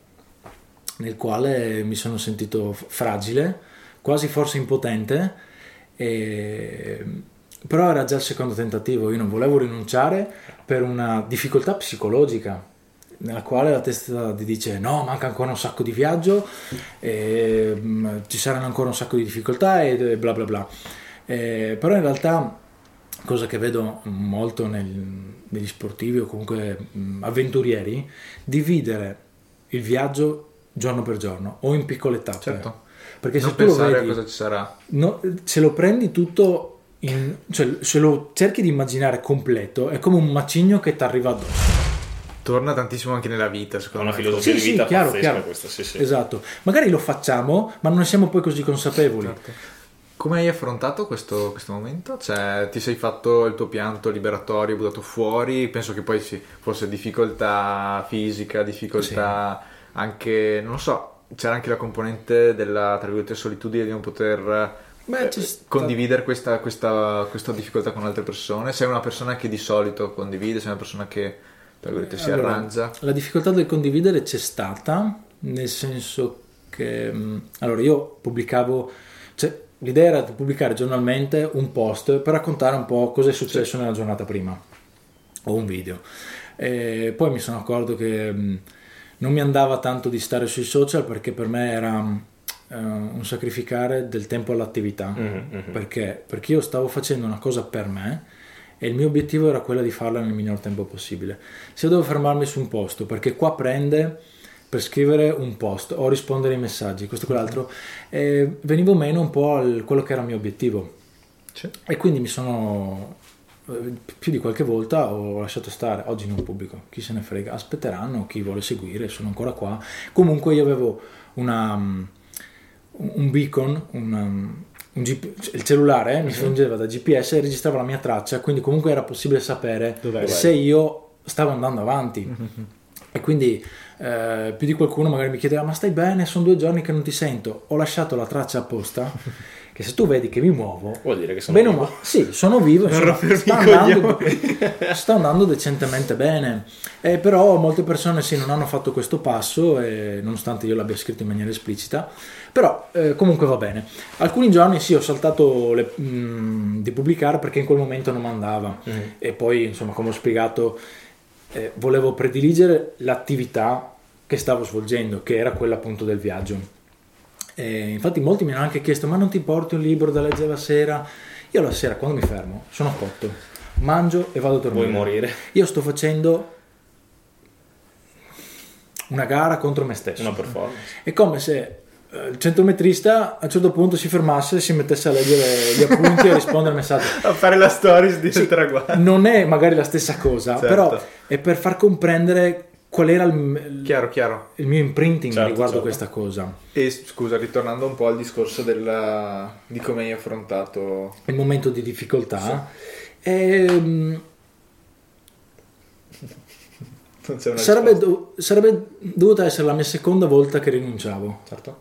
[SPEAKER 1] nel quale mi sono sentito fragile, quasi forse impotente, e- però era già il secondo tentativo, io non volevo rinunciare per una difficoltà psicologica nella quale la testa ti dice no, manca ancora un sacco di viaggio, e, mm, ci saranno ancora un sacco di difficoltà e e bla bla bla. Eh, però in realtà cosa che vedo molto nel- negli sportivi o comunque mh, avventurieri, dividere il viaggio giorno per giorno o in piccole tappe.
[SPEAKER 3] Certo.
[SPEAKER 1] Perché se
[SPEAKER 3] non
[SPEAKER 1] tu lo
[SPEAKER 3] pensare
[SPEAKER 1] vedi,
[SPEAKER 3] a cosa ci sarà.
[SPEAKER 1] no, se lo prendi tutto, in- cioè se lo cerchi di immaginare completo, è come un macigno che ti arriva addosso.
[SPEAKER 3] Torna tantissimo anche nella vita,
[SPEAKER 4] È
[SPEAKER 3] secondo
[SPEAKER 4] una
[SPEAKER 3] me.
[SPEAKER 4] filosofia
[SPEAKER 1] Sì,
[SPEAKER 4] di
[SPEAKER 1] sì,
[SPEAKER 4] vita
[SPEAKER 1] chiaro,
[SPEAKER 4] pazzesca
[SPEAKER 1] chiaro.
[SPEAKER 4] questa, sì, sì.
[SPEAKER 1] Esatto. Magari lo facciamo, ma non ne siamo poi così consapevoli.
[SPEAKER 3] Certo. Come hai affrontato questo, questo momento? Cioè, ti sei fatto il tuo pianto liberatorio, buttato fuori? Penso che poi sì, fosse difficoltà fisica, difficoltà anche, non lo so, c'era anche la componente della, tra virgolette, solitudine di non poter
[SPEAKER 1] Beh,
[SPEAKER 3] eh, condividere questa, questa, questa difficoltà con altre persone. Sei una persona che di solito condivide, sei una persona che, tra virgolette, si
[SPEAKER 1] Allora,
[SPEAKER 3] arrangia.
[SPEAKER 1] La difficoltà del condividere c'è stata, nel senso che mh, allora io pubblicavo, cioè l'idea era di pubblicare giornalmente un post per raccontare un po' cosa è successo nella giornata prima o un video. E poi mi sono accorto che mh, non mi andava tanto di stare sui social perché per me era eh, un sacrificare del tempo all'attività.
[SPEAKER 4] Mhm, mhm.
[SPEAKER 1] Perché? Perché io stavo facendo una cosa per me e il mio obiettivo era quello di farla nel minor tempo possibile. Se io devo fermarmi su un posto, perché qua prende per scrivere un post o rispondere ai messaggi, questo e quell'altro, eh, venivo meno un po' a quello che era il mio obiettivo.
[SPEAKER 3] Sì.
[SPEAKER 1] E quindi mi sono più di qualche volta ho lasciato stare, oggi non pubblico, chi se ne frega, aspetteranno chi vuole seguire, sono ancora qua. Comunque io avevo una, um, un beacon, un, um, un G- cioè il cellulare eh, mi fungeva da GPS e registrava la mia traccia, quindi comunque era possibile sapere
[SPEAKER 6] Dov'è?
[SPEAKER 1] se io stavo andando avanti. E quindi eh, più di qualcuno magari mi chiedeva: Ma stai bene? Sono due giorni che non ti sento. Ho lasciato la traccia apposta che se tu vedi che mi muovo,
[SPEAKER 4] Vuol dire che sono
[SPEAKER 1] bene
[SPEAKER 4] vivo.
[SPEAKER 1] male- sì, sono vivo, insomma,
[SPEAKER 3] i
[SPEAKER 1] andando, sta andando decentemente bene, Eh, però molte persone sì, non hanno fatto questo passo, eh, nonostante io l'abbia scritto in maniera esplicita, però eh, comunque va bene. Alcuni giorni sì, ho saltato le- mh, di pubblicare perché in quel momento non mandava e poi, insomma, come ho spiegato, eh, volevo prediligere l'attività che stavo svolgendo, che era quella appunto del viaggio. E infatti molti mi hanno anche chiesto ma non ti porti un libro da leggere la sera? Io la sera quando mi fermo sono a cotto, mangio e vado a dormire.
[SPEAKER 4] Vuoi morire?
[SPEAKER 1] Io sto facendo una gara contro me stesso.
[SPEAKER 4] Una performance.
[SPEAKER 1] È come se eh, il centrometrista a un certo punto si fermasse e si mettesse a leggere gli appunti e a rispondere ai messaggi.
[SPEAKER 3] A fare la stories di
[SPEAKER 1] Sì,
[SPEAKER 3] traguardo.
[SPEAKER 1] non è magari la stessa cosa,
[SPEAKER 3] Certo.
[SPEAKER 1] però è per far comprendere qual era il,
[SPEAKER 3] Chiaro, chiaro.
[SPEAKER 1] il mio imprinting
[SPEAKER 4] Certo,
[SPEAKER 1] riguardo
[SPEAKER 4] certo.
[SPEAKER 1] questa cosa.
[SPEAKER 3] E scusa, ritornando un po' al discorso della- di come hai affrontato...
[SPEAKER 1] il momento di difficoltà. Ehm,
[SPEAKER 3] Non c'è una
[SPEAKER 1] sarebbe, do- sarebbe dovuta essere la mia seconda volta che rinunciavo.
[SPEAKER 3] Certo.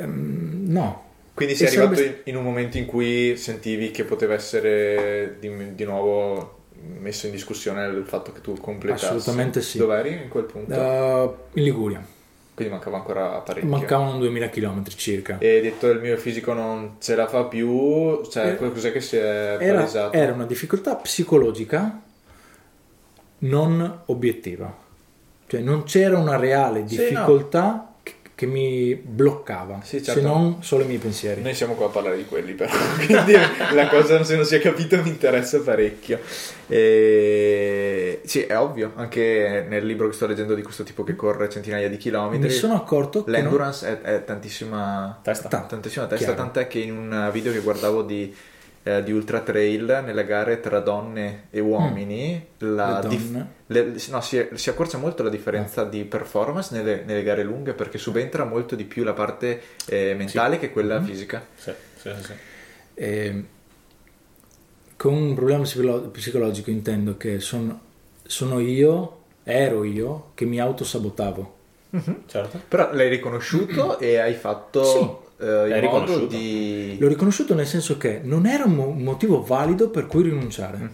[SPEAKER 1] Ehm, no.
[SPEAKER 3] Quindi sei
[SPEAKER 1] E
[SPEAKER 3] arrivato
[SPEAKER 1] sarebbe-
[SPEAKER 3] in, in un momento in cui sentivi che poteva essere di, di nuovo messo in discussione il fatto che tu completassi.
[SPEAKER 1] Assolutamente sì.
[SPEAKER 3] Dove eri in quel punto?
[SPEAKER 1] Eh, in Liguria.
[SPEAKER 3] Quindi mancava ancora parecchio.
[SPEAKER 1] Mancavano 2000 km circa.
[SPEAKER 3] E hai detto il mio fisico non ce la fa più, cioè
[SPEAKER 1] Eh,
[SPEAKER 3] cos'è che si è
[SPEAKER 1] Era,
[SPEAKER 3] palesato?
[SPEAKER 1] era una difficoltà psicologica non obiettiva. Cioè non c'era una reale difficoltà che, mi bloccava,
[SPEAKER 3] Sì, certo.
[SPEAKER 1] se non solo i miei pensieri.
[SPEAKER 3] Noi siamo qua a parlare di quelli però, quindi la cosa se non si è capito mi interessa parecchio. E... Sì, è ovvio, anche nel libro che sto leggendo di questo tipo che corre centinaia di chilometri,
[SPEAKER 1] Mi sono accorto che non-
[SPEAKER 3] l'endurance è, è tantissima
[SPEAKER 4] Testa.
[SPEAKER 1] Ta-
[SPEAKER 3] tantissima testa,
[SPEAKER 1] Chiaro.
[SPEAKER 3] tant'è che in un video che guardavo di, eh, di ultra trail nelle gare tra donne e uomini la
[SPEAKER 1] Le
[SPEAKER 3] dif- le- no, si, si accorcia molto la differenza di performance nelle, nelle gare lunghe perché subentra molto di più la parte eh, mentale che quella
[SPEAKER 1] Mm-hmm.
[SPEAKER 3] fisica
[SPEAKER 4] Sì, sì, sì, sì.
[SPEAKER 1] Eh, con un problema psicolo- psicologico intendo che son- sono io, ero io, che mi autosabotavo.
[SPEAKER 4] Certo.
[SPEAKER 3] però l'hai riconosciuto e hai fatto eh, in
[SPEAKER 4] L'hai
[SPEAKER 3] modo
[SPEAKER 4] riconosciuto.
[SPEAKER 3] di
[SPEAKER 1] L'ho riconosciuto nel senso che non era un mo- un motivo valido per cui rinunciare,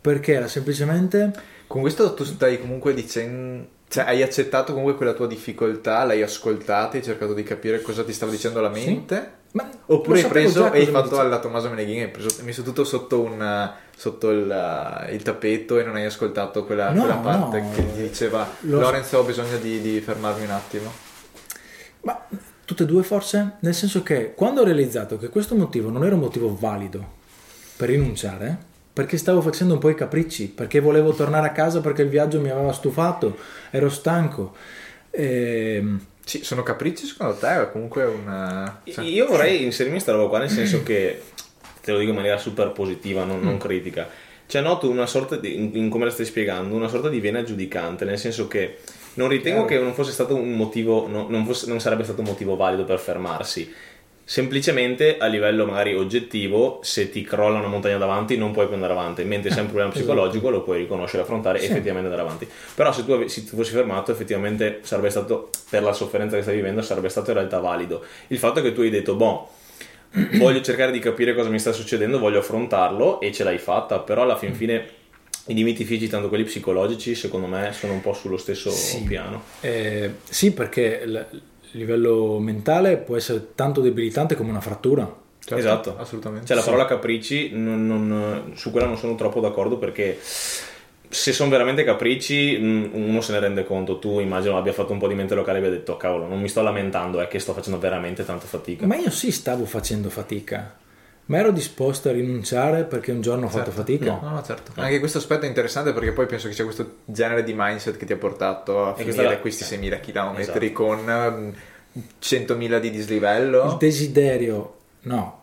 [SPEAKER 1] perché era semplicemente
[SPEAKER 3] con questo tu stai comunque dicendo cioè hai accettato comunque quella tua difficoltà l'hai ascoltata hai cercato di capire cosa ti stava dicendo la
[SPEAKER 1] Sì.
[SPEAKER 3] mente
[SPEAKER 1] Ma
[SPEAKER 3] Oppure hai preso e hai fatto alla Tommaso Meneghin, hai, preso, hai messo tutto sotto, un, sotto il, il tappeto e non hai ascoltato quella,
[SPEAKER 1] No,
[SPEAKER 3] quella parte
[SPEAKER 1] no.
[SPEAKER 3] che ti diceva
[SPEAKER 1] Lo-
[SPEAKER 3] Lorenzo ho bisogno di, di fermarmi un attimo.
[SPEAKER 1] Ma tutte e due forse? Nel senso che quando ho realizzato che questo motivo non era un motivo valido per rinunciare, perché stavo facendo un po' i capricci, perché volevo tornare a casa perché il viaggio mi aveva stufato, ero stanco. Ehm,
[SPEAKER 3] Sì, sono capricci secondo te o comunque una... cioè-
[SPEAKER 4] Io vorrei inserirmi in sta roba qua, nel senso che te lo dico in maniera super positiva, non, non critica. Cioè, noto una sorta di, in, in come la stai spiegando, una sorta di vena giudicante, nel senso che non ritengo che non fosse stato un motivo, no- non, fosse- non sarebbe stato un motivo valido per fermarsi. Semplicemente a livello magari oggettivo, se ti crolla una montagna davanti, non puoi più andare avanti. Mentre se hai un problema psicologico, lo puoi riconoscere, affrontare e
[SPEAKER 1] Sì.
[SPEAKER 4] effettivamente andare avanti. Però, se tu, ave- se ti fossi fermato, effettivamente sarebbe stato, per la sofferenza che stai vivendo, sarebbe stato in realtà valido. Il fatto è che tu hai detto, boh, voglio cercare di capire cosa mi sta succedendo, voglio affrontarlo e ce l'hai fatta, però alla fin fine i limiti fisici, tanto quelli psicologici, secondo me sono un po' sullo stesso
[SPEAKER 1] Sì.
[SPEAKER 4] piano.
[SPEAKER 1] eh, sì, perché il livello mentale può essere tanto debilitante come una frattura.
[SPEAKER 3] Certo,
[SPEAKER 4] esatto.
[SPEAKER 3] Assolutamente.
[SPEAKER 4] Cioè la
[SPEAKER 3] Sì.
[SPEAKER 4] parola capricci non- non- su quella non sono troppo d'accordo perché se sono veramente capricci mh, uno se ne rende conto. Tu immagino abbia fatto un po' di mente locale e abbia detto cavolo non mi sto lamentando è che sto facendo veramente tanta fatica.
[SPEAKER 1] Ma io sì stavo facendo fatica, ma ero disposto a rinunciare perché un giorno ho fatto
[SPEAKER 3] Certo.
[SPEAKER 1] fatica.
[SPEAKER 3] No, no, certo. Anche questo aspetto è interessante perché poi penso che sia questo genere di mindset che ti ha portato a
[SPEAKER 4] E
[SPEAKER 3] finire
[SPEAKER 4] la-
[SPEAKER 3] questi 6.000 km
[SPEAKER 4] Esatto.
[SPEAKER 3] con ehm, 100.000 di dislivello.
[SPEAKER 1] Il desiderio, no,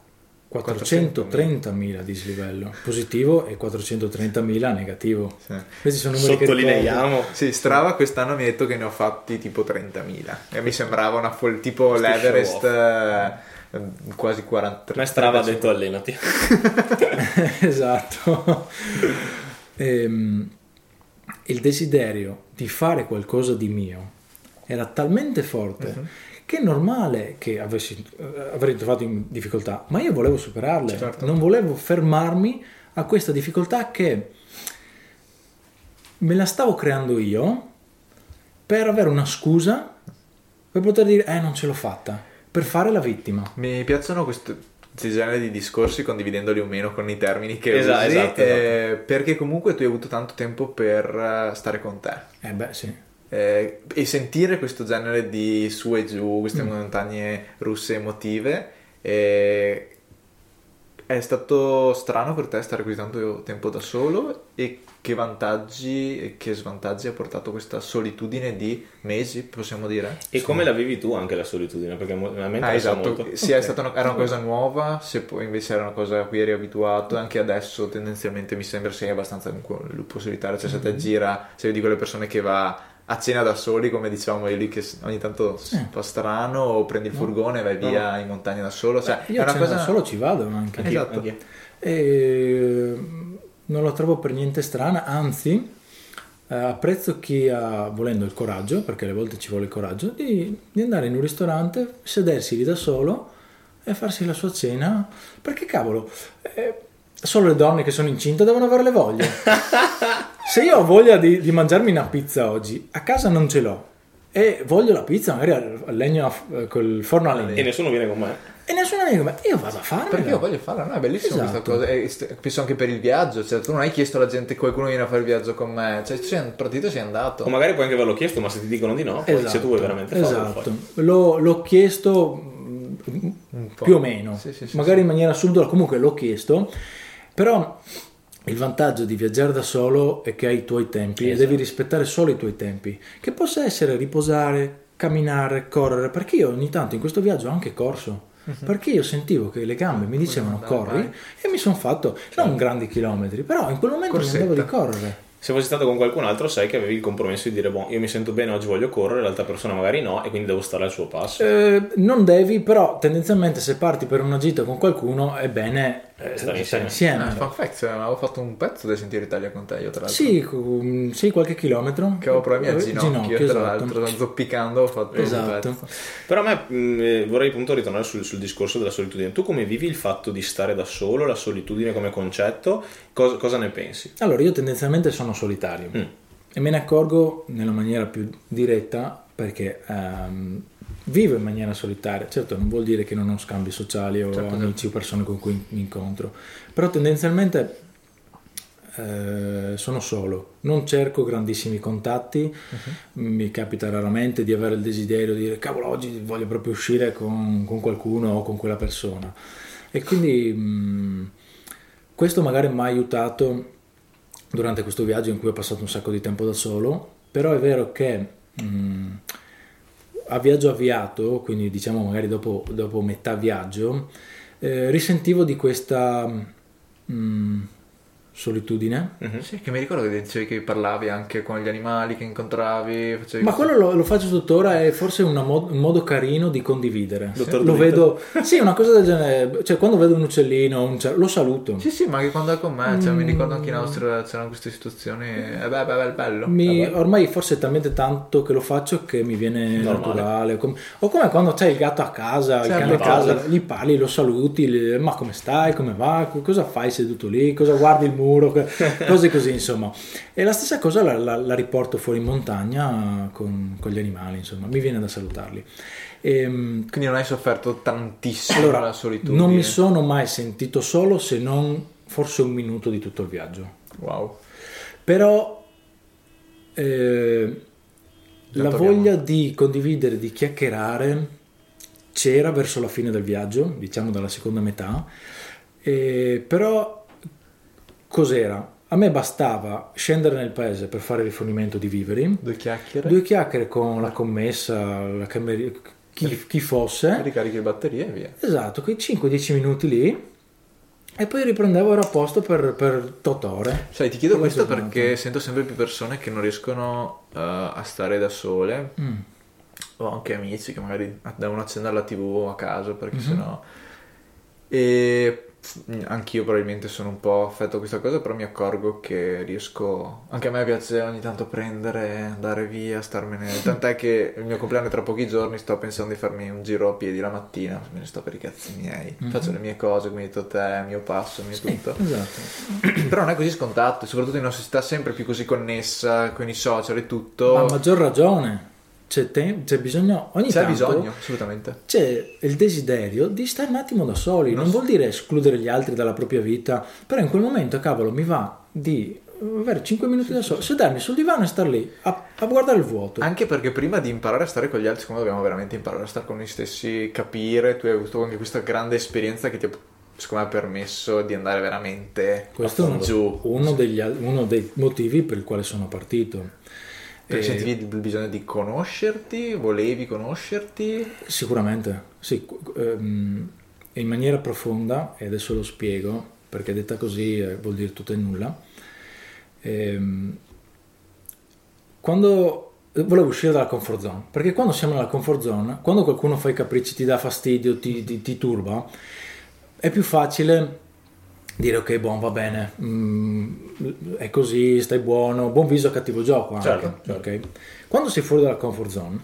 [SPEAKER 1] 430.000 dislivello positivo e 430.000 negativo.
[SPEAKER 3] Sì.
[SPEAKER 1] Questi sono numeri.
[SPEAKER 4] Sottolineiamo.
[SPEAKER 3] Sì, Strava quest'anno mi ha detto che ne ho fatti tipo 30.000 e mi sembrava una fol- tipo
[SPEAKER 4] Questo
[SPEAKER 3] l'Everest eh, quasi 40
[SPEAKER 4] Ma Strava ha detto allenati.
[SPEAKER 1] esatto. Ehm, il desiderio di fare qualcosa di mio era talmente forte che è normale che avessi, eh, avrei trovato in difficoltà, ma io volevo superarle,
[SPEAKER 3] Certo.
[SPEAKER 1] non volevo fermarmi a questa difficoltà che me la stavo creando io per avere una scusa per poter dire eh non ce l'ho fatta, per fare la vittima.
[SPEAKER 3] Mi piacciono questi generi di discorsi condividendoli o meno con i termini che
[SPEAKER 4] Esatto,
[SPEAKER 3] usi
[SPEAKER 4] esatto,
[SPEAKER 3] eh, perché comunque tu hai avuto tanto tempo per eh, stare con te
[SPEAKER 1] Eh beh sì.
[SPEAKER 3] eh, e sentire questo genere di su e giù, queste
[SPEAKER 1] Mm.
[SPEAKER 3] montagne russe emotive eh, è stato strano per te stare così tanto tempo da solo e che vantaggi e che svantaggi ha portato questa solitudine di mesi, possiamo dire?
[SPEAKER 4] E come la vivi tu anche la solitudine? Perché mo- a me
[SPEAKER 3] Ah, esatto,
[SPEAKER 4] molto.
[SPEAKER 3] sì, è stata una, era una cosa nuova, se poi invece era una cosa a cui eri abituato, anche adesso tendenzialmente mi sembra sei abbastanza un lupo solitario, cioè se
[SPEAKER 1] Mm-hmm.
[SPEAKER 3] te gira, sei di quelle persone che va a cena da soli, come dicevamo lì, che ogni tanto fa strano, o prendi il furgone e vai via in montagna da solo, cioè
[SPEAKER 1] Io
[SPEAKER 3] è una
[SPEAKER 1] a cena
[SPEAKER 3] cosa...
[SPEAKER 1] da solo ci vado anche.
[SPEAKER 3] Esatto.
[SPEAKER 4] anch'io.
[SPEAKER 1] E non la trovo per niente strana, anzi eh, apprezzo chi ha, volendo il coraggio, perché alle volte ci vuole il coraggio, di, di andare in un ristorante, sedersi lì da solo e farsi la sua cena, perché cavolo, eh, solo le donne che sono incinte devono avere le voglie. Se io ho voglia di, di mangiarmi una pizza oggi, a casa non ce l'ho. E voglio la pizza magari al al legno, a- eh, col forno a legna.
[SPEAKER 4] E nessuno viene con me.
[SPEAKER 1] E nessuno mi dice, io vado a farmela.
[SPEAKER 3] Perché io voglio farla, no? È bellissima
[SPEAKER 1] Esatto.
[SPEAKER 3] questa cosa. E st- penso anche per il viaggio. Cioè, tu non hai chiesto alla gente qualcuno viene a fare il viaggio con me. Cioè, tu sei partito e sei andato.
[SPEAKER 4] O magari puoi anche averlo chiesto, ma se ti dicono di no, poi se tu vuoi veramente farlo, lo
[SPEAKER 1] esatto.
[SPEAKER 4] fai.
[SPEAKER 1] L'ho, l'ho chiesto mm,
[SPEAKER 3] po'.
[SPEAKER 1] più o meno,
[SPEAKER 3] Sì, sì, sì,
[SPEAKER 1] magari
[SPEAKER 3] sì.
[SPEAKER 1] in maniera subdola, comunque l'ho chiesto, però il vantaggio di viaggiare da solo è che hai i tuoi tempi
[SPEAKER 3] Esatto.
[SPEAKER 1] e devi rispettare solo i tuoi tempi, che possa essere riposare, camminare, correre, perché io ogni tanto in questo viaggio ho anche corso. Perché io sentivo che le gambe mi dicevano corri
[SPEAKER 3] vai.
[SPEAKER 1] e mi sono fatto non grandi chilometri, però in quel momento mi
[SPEAKER 3] Corsetta.
[SPEAKER 1] andavo di correre.
[SPEAKER 4] Se fossi stato con qualcun altro, sai che avevi il compromesso di dire, boh, io mi sento bene, oggi voglio correre, l'altra persona magari no, e quindi devo stare al suo passo.
[SPEAKER 1] Eh, non devi, però tendenzialmente se parti per una gita con qualcuno è bene eh,
[SPEAKER 4] Stare insieme.
[SPEAKER 1] insieme.
[SPEAKER 3] Ah, fun fact, avevo fatto un pezzo del Sentiero Italia con te io tra l'altro.
[SPEAKER 1] Sì, sì, qualche chilometro.
[SPEAKER 3] Che avevo problemi al
[SPEAKER 1] Eh,
[SPEAKER 3] ginocchio, tra
[SPEAKER 1] esatto.
[SPEAKER 3] l'altro, zoppicando ho fatto un
[SPEAKER 1] Esatto.
[SPEAKER 3] pezzo.
[SPEAKER 4] Però a me mh, eh, vorrei appunto ritornare sul, sul discorso della solitudine. Tu come vivi il fatto di stare da solo, la solitudine come concetto? Cosa, cosa ne pensi?
[SPEAKER 1] Allora, io tendenzialmente sono solitario
[SPEAKER 4] Mm.
[SPEAKER 1] e me ne accorgo nella maniera più diretta perché ehm, vivo in maniera solitaria. Certo, non vuol dire che non ho scambi sociali o
[SPEAKER 3] Certo,
[SPEAKER 1] amici o persone con cui mi incontro, però tendenzialmente eh, sono solo, non cerco grandissimi contatti, mi capita raramente di avere il desiderio di dire cavolo oggi voglio proprio uscire con, con qualcuno o con quella persona. E quindi mh, questo magari mi ha aiutato durante questo viaggio in cui ho passato un sacco di tempo da solo, però è vero che mh, a viaggio avviato, quindi diciamo magari dopo, dopo metà viaggio, eh, risentivo di questa mh, solitudine.
[SPEAKER 3] Sì, che mi ricordo che dicevi che parlavi anche con gli animali che incontravi. Facevi
[SPEAKER 1] Ma
[SPEAKER 3] questo-
[SPEAKER 1] quello lo, lo faccio tuttora, è forse una mod- un modo carino di condividere.
[SPEAKER 4] Dottor
[SPEAKER 1] Lo
[SPEAKER 4] Dolittle.
[SPEAKER 1] vedo, sì, una cosa del genere, cioè quando vedo un uccellino, un cer- lo saluto.
[SPEAKER 3] Sì, sì, ma anche quando è con me, cioè, mi ricordo anche in Austria c'erano queste situazioni. E beh, beh, beh, bello.
[SPEAKER 1] Mi-
[SPEAKER 3] Vabbè.
[SPEAKER 1] ormai forse è talmente tanto che lo faccio che mi viene
[SPEAKER 4] Normale.
[SPEAKER 1] naturale. Com- o come quando c'hai il gatto a casa, il
[SPEAKER 3] Sì,
[SPEAKER 1] cane a
[SPEAKER 3] gli parli.
[SPEAKER 1] casa, gli parli, lo saluti, gli- ma come stai, come va, cosa fai seduto lì, cosa guardi il muro, que- cose così insomma. E la stessa cosa la, la- la riporto fuori in montagna con, con gli animali, insomma, mi viene da salutarli. Ehm,
[SPEAKER 3] Quindi non hai sofferto tantissimo
[SPEAKER 1] allora,
[SPEAKER 3] la solitudine.
[SPEAKER 1] non mi sono mai sentito solo se non forse un minuto di tutto il viaggio.
[SPEAKER 3] Wow.
[SPEAKER 1] Però eh, la voglia di condividere, di chiacchierare c'era verso la fine del viaggio, diciamo dalla seconda metà, eh, però cos'era? A me bastava scendere nel paese per fare rifornimento di viveri,
[SPEAKER 3] Due chiacchiere.
[SPEAKER 1] due chiacchiere con la commessa, la cameriera, chi, chi fosse,
[SPEAKER 3] Ricarichi le batterie e via.
[SPEAKER 1] esatto, quei 5-10 minuti lì, e poi riprendevo ero a posto per, per 8 ore.
[SPEAKER 3] Sai, ti chiedo questo perché sento sempre più persone che non riescono eh, a stare da sole.
[SPEAKER 1] Mm.
[SPEAKER 3] Ho anche amici che magari devono accendere la tv a casa perché
[SPEAKER 1] Mhm.
[SPEAKER 3] sennò. E anch'io probabilmente sono un po' affetto a questa cosa, però mi accorgo che riesco. Anche a me piace ogni tanto prendere, andare via, starmene. Tant'è che il mio compleanno è tra pochi giorni, sto pensando di farmi un giro a piedi la mattina, me ne sto per i cazzi miei.
[SPEAKER 1] Mhm.
[SPEAKER 3] Faccio le mie cose, come hai detto te, il mio passo, il mio tutto.
[SPEAKER 1] Esatto.
[SPEAKER 3] Però non è così scontato, soprattutto in una società sempre più così connessa con i social e tutto.
[SPEAKER 1] Ma a maggior ragione. C'è, te- c'è bisogno ogni
[SPEAKER 3] C'è
[SPEAKER 1] tanto
[SPEAKER 3] bisogno, assolutamente.
[SPEAKER 1] c'è il desiderio di stare un attimo da soli, non vuol dire escludere gli altri dalla propria vita, però in quel momento, cavolo, mi va di avere 5 minuti da solo, sedermi sul divano e star lì a, a guardare il vuoto.
[SPEAKER 3] Anche perché prima di imparare a stare con gli altri, secondo me dobbiamo veramente imparare a stare con noi stessi, capire. Tu hai avuto anche questa grande esperienza che ti ha, secondo me, permesso di andare veramente
[SPEAKER 1] Questo è uno,
[SPEAKER 3] giù.
[SPEAKER 1] uno degli, uno dei motivi per il quale sono partito.
[SPEAKER 3] Perché sentivi il bisogno di conoscerti, volevi conoscerti.
[SPEAKER 1] Sicuramente, sì, ehm, in maniera profonda, e adesso lo spiego, perché detta così eh, vuol dire tutto e nulla. Ehm, quando volevo uscire dalla comfort zone, perché quando siamo nella comfort zone, quando qualcuno fa i capricci, ti dà fastidio, ti, ti- ti turba, è più facile dire ok, buon, va bene, mm, è così, stai buono, buon viso, cattivo gioco anche.
[SPEAKER 4] Certo, certo.
[SPEAKER 1] ok? Quando sei fuori dalla comfort zone,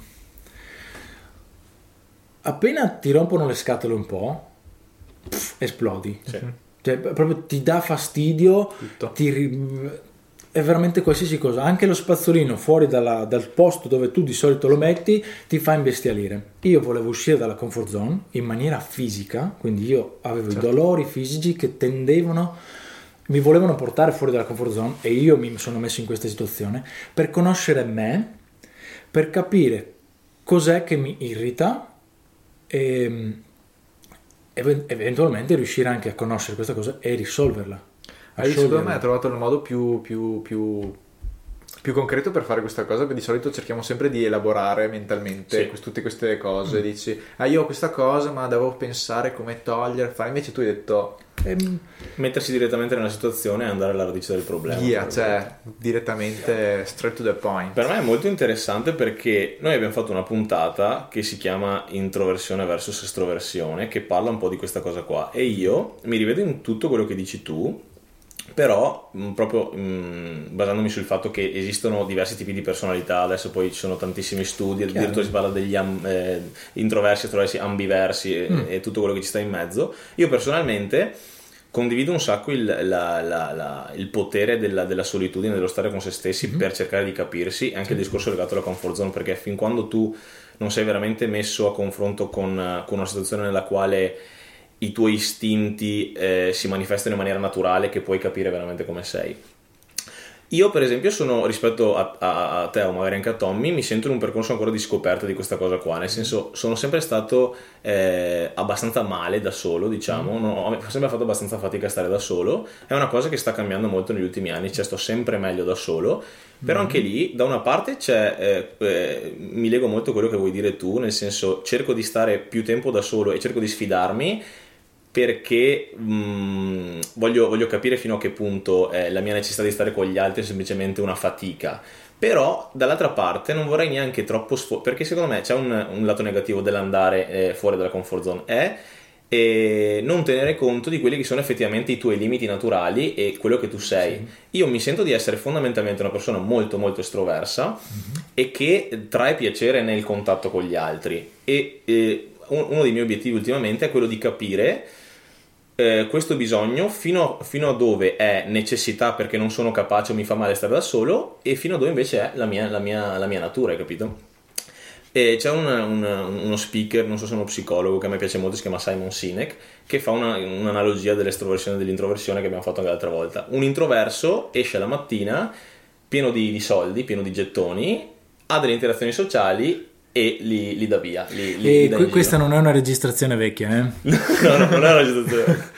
[SPEAKER 1] appena ti rompono le scatole un po', pff, esplodi.
[SPEAKER 4] Sì.
[SPEAKER 1] Cioè, proprio ti dà fastidio, ti è veramente qualsiasi cosa. Anche lo spazzolino fuori dalla- dal posto dove tu di solito lo metti ti fa imbestialire. Io volevo uscire dalla comfort zone in maniera fisica, quindi io avevo i dolori fisici che tendevano, mi volevano portare fuori dalla comfort zone e io mi sono messo in questa situazione per conoscere me, per capire cos'è che mi irrita e ev- eventualmente riuscire anche a conoscere questa cosa e risolverla.
[SPEAKER 3] Hai, secondo me
[SPEAKER 1] scioglierla.
[SPEAKER 3] hai trovato il modo più, più, più, più concreto per fare questa cosa, perché di solito cerchiamo sempre di elaborare mentalmente
[SPEAKER 4] Sì.
[SPEAKER 3] tutte queste cose. Dici, ah io ho questa cosa ma devo pensare come togliere, fare. Invece tu hai detto,
[SPEAKER 1] Ehm,
[SPEAKER 4] Mettersi direttamente nella situazione e andare alla radice del problema.
[SPEAKER 3] via, cioè direttamente straight to the point.
[SPEAKER 4] Per me è molto interessante perché noi abbiamo fatto una puntata che si chiama Introversione versus estroversione, che parla un po' di questa cosa qua. E io mi rivedo in tutto quello che dici tu, però mh, proprio mh, basandomi sul fatto che esistono diversi tipi di personalità, adesso poi ci sono tantissimi studi, addirittura si parla degli am- eh, introversi, estroversi, ambiversi e, e tutto quello che ci sta in mezzo. Io personalmente condivido un sacco il, la- la- la- il potere della, della solitudine, dello stare con se stessi per cercare di capirsi, anche il discorso legato alla comfort zone, perché fin quando tu non sei veramente messo a confronto con, con una situazione nella quale i tuoi istinti eh, si manifestano in maniera naturale, che puoi capire veramente come sei. Io, per esempio, sono rispetto a, a- a te o magari anche a Tommy, mi sento in un percorso ancora di scoperta di questa cosa qua. Nel senso, sono sempre stato eh, abbastanza male da solo, diciamo. Non ho ho sempre fatto abbastanza fatica a stare da solo. È una cosa che sta cambiando molto negli ultimi anni, cioè sto sempre meglio da solo. Però anche lì, da una parte, c'è, eh, eh, mi lego molto a quello che vuoi dire tu, nel senso, cerco di stare più tempo da solo e cerco di sfidarmi perché mh, voglio, voglio capire fino a che punto eh, la mia necessità di stare con gli altri è semplicemente una fatica. Però dall'altra parte non vorrei neanche troppo sfo- perché secondo me c'è un, un lato negativo dell'andare eh, fuori dalla comfort zone è eh, non tenere conto di quelli che sono effettivamente i tuoi limiti naturali e quello che tu sei. Io mi sento di essere fondamentalmente una persona molto molto estroversa e che trae piacere nel contatto con gli altri e eh, un- uno dei miei obiettivi ultimamente è quello di capire eh, questo bisogno fino, fino a dove è necessità perché non sono capace o mi fa male stare da solo e fino a dove invece è la mia, la mia- la mia natura, hai capito? E c'è un- un- uno speaker, non so se è uno psicologo che a me piace molto, si chiama Simon Sinek, che fa una- un'analogia dell'estroversione e dell'introversione che abbiamo fatto anche l'altra volta. Un introverso esce la mattina pieno di, di soldi, pieno di gettoni, ha delle interazioni sociali e li, li dà via. Li, li-
[SPEAKER 1] e que- questa non è una registrazione vecchia, eh?
[SPEAKER 4] no, no, non è una situazione.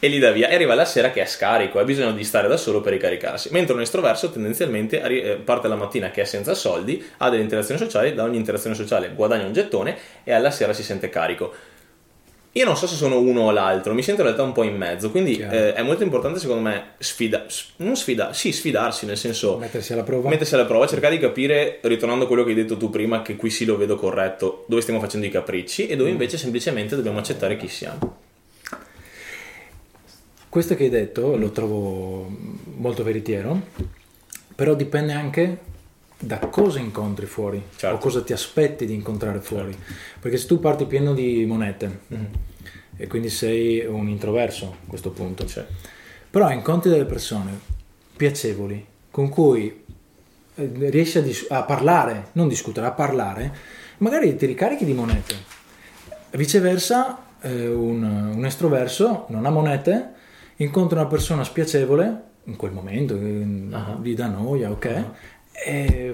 [SPEAKER 4] e li dà via. E arriva la sera che è scarico, ha bisogno di stare da solo per ricaricarsi. Mentre un estroverso tendenzialmente eh, parte la mattina che è senza soldi, ha delle interazioni sociali, da ogni interazione sociale guadagna un gettone e alla sera si sente carico. Io non so se sono uno o l'altro, mi sento in realtà un po' in mezzo, quindi eh, è molto importante secondo me sfida, non sfida, sì, sfidarsi, nel senso
[SPEAKER 1] Mettersi alla prova.
[SPEAKER 4] mettersi alla prova, cercare di capire, ritornando a quello che hai detto tu prima, che qui sì lo vedo corretto, dove stiamo facendo i capricci e dove invece semplicemente dobbiamo accettare chi siamo.
[SPEAKER 1] questo che hai detto lo trovo molto veritiero, però dipende anche da cosa incontri fuori
[SPEAKER 4] Certo.
[SPEAKER 1] o cosa ti aspetti di incontrare fuori. Perché se tu parti pieno di monete e quindi sei un introverso a questo punto,
[SPEAKER 4] Cioè,
[SPEAKER 1] però incontri delle persone piacevoli con cui eh, riesci a, dis- a parlare, non discutere, a parlare, magari ti ricarichi di monete. Viceversa, eh, un, un estroverso non ha monete, incontra una persona spiacevole in quel momento, eh, gli dà noia, ok, e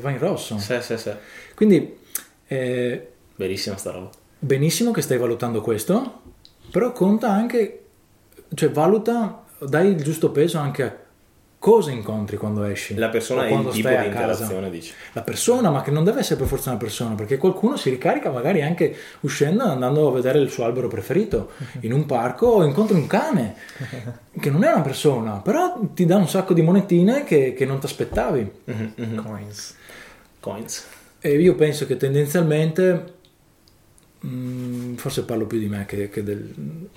[SPEAKER 1] va in rosso.
[SPEAKER 4] sì, sì, sì.
[SPEAKER 1] Quindi eh,
[SPEAKER 4] Verissima sta roba.
[SPEAKER 1] benissimo che stai valutando questo, però conta anche, cioè valuta, dai il giusto peso anche a cosa incontri quando esci.
[SPEAKER 4] La persona è il tipo di interazione, dici.
[SPEAKER 1] La persona, ma che non deve essere per forza una persona, perché qualcuno si ricarica magari anche uscendo e andando a vedere il suo albero preferito in un parco o incontri un cane che non è una persona, però ti dà un sacco di monetine che, che non ti aspettavi.
[SPEAKER 3] Coins.
[SPEAKER 4] Coins.
[SPEAKER 1] E io penso che tendenzialmente, mm, forse parlo più di me che, che del...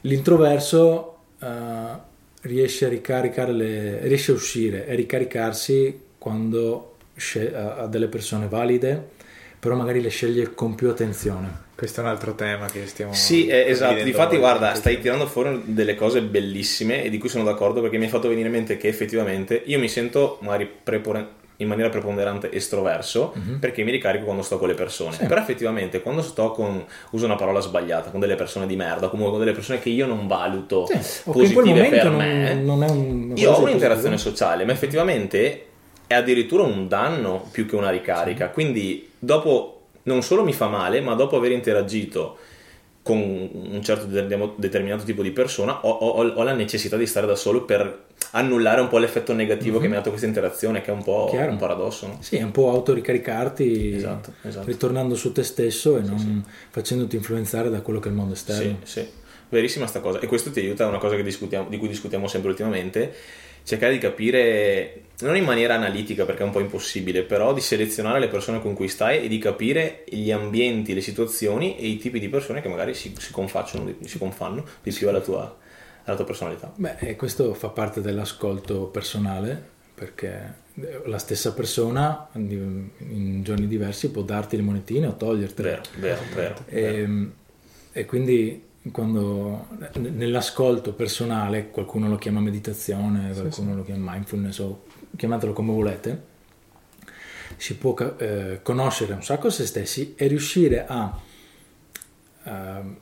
[SPEAKER 1] L'introverso eh, riesce a ricaricare le... riesce a uscire e ricaricarsi quando sce- ha ha delle persone valide, però magari le sceglie con più attenzione.
[SPEAKER 3] Questo è un altro tema che stiamo
[SPEAKER 4] Sì, eh, esatto. Difatti, guarda, stai tirando fuori delle cose bellissime e di cui sono d'accordo perché mi hai fatto venire in mente che effettivamente io mi sento magari prepore- in maniera preponderante estroverso perché mi ricarico quando sto con le persone. Però effettivamente quando sto con, uso una parola sbagliata, con delle persone di merda, comunque con delle persone che io non valuto
[SPEAKER 1] quel
[SPEAKER 4] positive per
[SPEAKER 1] non,
[SPEAKER 4] me,
[SPEAKER 1] non è un...
[SPEAKER 4] io ho un'interazione sociale, ma effettivamente è addirittura un danno più che una ricarica. Quindi, dopo non solo mi fa male, ma dopo aver interagito con un certo de- determinato tipo di persona, ho, ho- ho la necessità di stare da solo per annullare un po' l'effetto negativo che mi ha dato questa interazione, che è un po'
[SPEAKER 1] Chiaro.
[SPEAKER 4] un paradosso. No?
[SPEAKER 1] Sì, è un po' autoricaricarti
[SPEAKER 4] Esatto, esatto.
[SPEAKER 1] ritornando su te stesso e non facendoti influenzare da quello che è il mondo
[SPEAKER 4] Sì,
[SPEAKER 1] esterno.
[SPEAKER 4] sì, verissima sta cosa. E questo ti aiuta, è una cosa che discutiamo- di cui discutiamo sempre ultimamente, cercare di capire, non in maniera analitica perché è un po' impossibile, però di selezionare le persone con cui stai e di capire gli ambienti, le situazioni e i tipi di persone che magari si, si si confanno di più alla tua, alla tua personalità.
[SPEAKER 1] Beh, e questo fa parte dell'ascolto personale perché la stessa persona in giorni diversi può darti le monetine o togliertele.
[SPEAKER 4] Vero, vero, vero. vero.
[SPEAKER 1] E, e quindi quando nell'ascolto personale, qualcuno lo chiama meditazione, qualcuno lo chiama mindfulness o chiamatelo come volete, si può eh, conoscere un sacco se stessi e riuscire a ehm,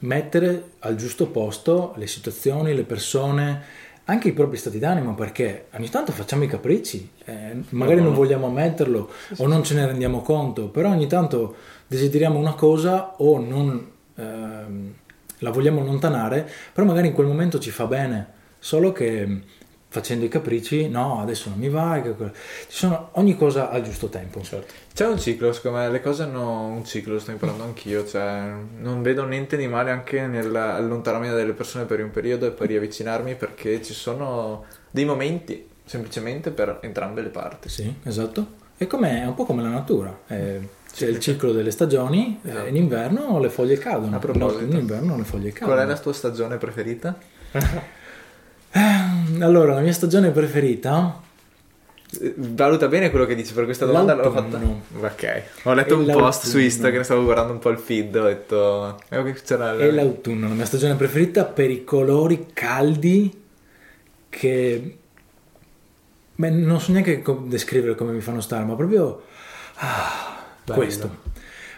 [SPEAKER 1] mettere al giusto posto le situazioni, le persone, anche i propri stati d'animo, perché ogni tanto facciamo i capricci, eh, magari non vogliamo ammetterlo o non ce ne rendiamo conto, però ogni tanto desideriamo una cosa o non ehm, la vogliamo allontanare, però magari in quel momento ci fa bene, solo che mh, facendo i capricci, no, adesso non mi va, ci sono ogni cosa al giusto tempo.
[SPEAKER 4] Certo.
[SPEAKER 3] C'è un ciclo, secondo me, le cose hanno un ciclo, lo sto imparando anch'io, cioè non vedo niente di male anche nell'allontanarmi dalle persone per un periodo e poi riavvicinarmi perché ci sono dei momenti semplicemente per entrambe le parti.
[SPEAKER 1] Sì, esatto. È, è un po' come la natura. eh, c'è il ciclo delle stagioni, eh,
[SPEAKER 3] Esatto.
[SPEAKER 1] in inverno le foglie cadono,
[SPEAKER 3] A proposito.
[SPEAKER 1] in inverno le foglie cadono.
[SPEAKER 3] Qual è la tua stagione preferita?
[SPEAKER 1] Eh, Allora, la mia stagione preferita
[SPEAKER 3] Eh, Valuta bene quello che dici per questa domanda l'ho fatta.
[SPEAKER 1] L'autunno.
[SPEAKER 3] Ok. Ho letto
[SPEAKER 1] E
[SPEAKER 3] un post su
[SPEAKER 1] l'autunno.
[SPEAKER 3] Instagram, stavo guardando un po' il feed, ho detto eh, c'era
[SPEAKER 1] è l'autunno, la mia stagione preferita per i colori caldi che... Beh, non so neanche descrivere come mi fanno stare, ma proprio... ah,
[SPEAKER 3] Bello.
[SPEAKER 1] questo.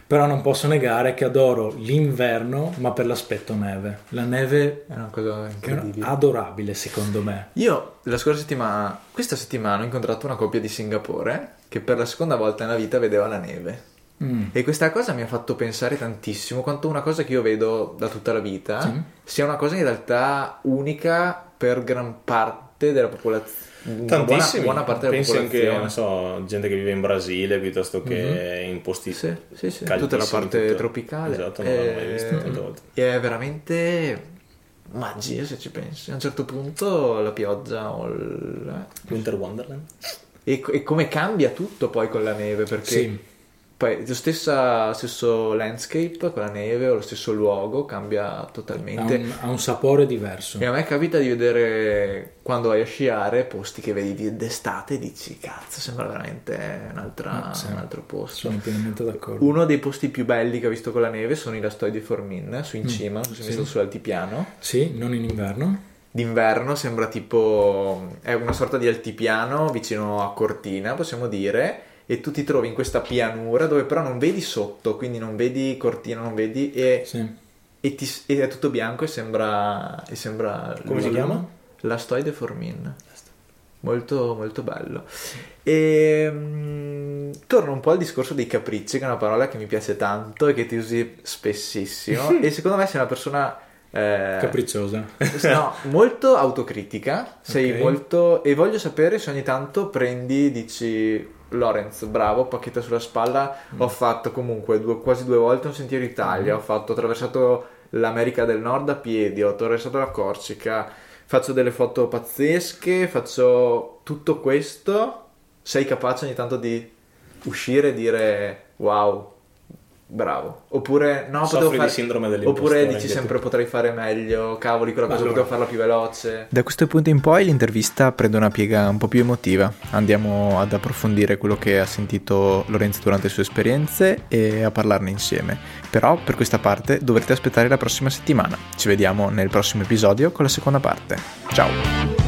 [SPEAKER 1] Però non posso negare che adoro l'inverno, ma per l'aspetto neve. La neve
[SPEAKER 3] È una cosa incredibile.
[SPEAKER 1] adorabile secondo me.
[SPEAKER 3] Io la scorsa settimana, questa settimana ho incontrato una coppia di Singapore che per la seconda volta nella vita vedeva la neve.
[SPEAKER 1] Mm.
[SPEAKER 3] E questa cosa mi ha fatto pensare tantissimo quanto una cosa che io vedo da tutta la vita
[SPEAKER 1] Sì.
[SPEAKER 3] sia una cosa in realtà unica per gran parte della popolazione. Buona,
[SPEAKER 4] Tantissimi.
[SPEAKER 3] buona parte della
[SPEAKER 4] Pensi anche, non so, gente che vive in Brasile piuttosto che in posti
[SPEAKER 3] Sì, sì, sì, tutta la parte
[SPEAKER 4] tutto-
[SPEAKER 3] tropicale.
[SPEAKER 4] Esatto, non l'ho mai visto
[SPEAKER 3] Eh,
[SPEAKER 4] tante volte.
[SPEAKER 3] E è veramente magia se ci pensi. A un certo punto la pioggia o il...
[SPEAKER 4] Winter Wonderland?
[SPEAKER 3] E, e come cambia tutto poi con la neve perché
[SPEAKER 1] Sì.
[SPEAKER 3] Poi lo stessa- stesso landscape con la neve o lo stesso luogo cambia
[SPEAKER 1] Ha
[SPEAKER 3] totalmente.
[SPEAKER 1] un, ha un sapore diverso.
[SPEAKER 3] E a me capita di vedere quando vai a sciare posti che vedi di- d'estate e dici cazzo sembra veramente un'altra-
[SPEAKER 1] Ah, sì.
[SPEAKER 3] un altro posto.
[SPEAKER 1] Sono pienamente d'accordo.
[SPEAKER 3] Uno dei posti più belli che ho visto con la neve sono i Lastoi di Formin su in cima, non so se
[SPEAKER 1] sì.
[SPEAKER 3] mi stato sull'altipiano.
[SPEAKER 1] Sì, non in inverno.
[SPEAKER 3] D'inverno sembra tipo è una sorta di altipiano vicino a Cortina, possiamo dire, e tu ti trovi in questa pianura dove però non vedi sotto, quindi non vedi Cortina, non vedi e,
[SPEAKER 1] Sì.
[SPEAKER 3] e ti- e è tutto bianco e sembra e sembra
[SPEAKER 4] Come si chiama?
[SPEAKER 3] La Stoi de Formin. Molto, molto bello. E mm, torno un po' al discorso dei capricci, che è una parola che mi piace tanto e che ti usi spessissimo. e secondo me sei una persona eh,
[SPEAKER 1] Capricciosa.
[SPEAKER 3] no, molto autocritica. Sei
[SPEAKER 1] Ok.
[SPEAKER 3] molto. E voglio sapere se ogni tanto prendi, dici. Lorenz, bravo, pacchetta sulla spalla. Ho fatto comunque due- quasi due volte un sentiero Italia. Ho fatto, ho attraversato l'America del Nord a piedi, ho attraversato la Corsica. Faccio delle foto pazzesche, faccio tutto questo. Sei capace ogni tanto di uscire e dire wow, bravo. Oppure no,
[SPEAKER 4] Soffri
[SPEAKER 3] potevo
[SPEAKER 4] di
[SPEAKER 3] fare...
[SPEAKER 4] sindrome dell'impostore
[SPEAKER 3] Oppure dici sempre potrei fare meglio, cavoli, quella cosa potevo farla più veloce.
[SPEAKER 6] Da questo punto in poi l'intervista prende una piega un po' più emotiva. Andiamo ad approfondire quello che ha sentito Lorenzo durante le sue esperienze e a parlarne insieme. Però per questa parte dovrete aspettare la prossima settimana. Ci vediamo nel prossimo episodio con la seconda parte. Ciao!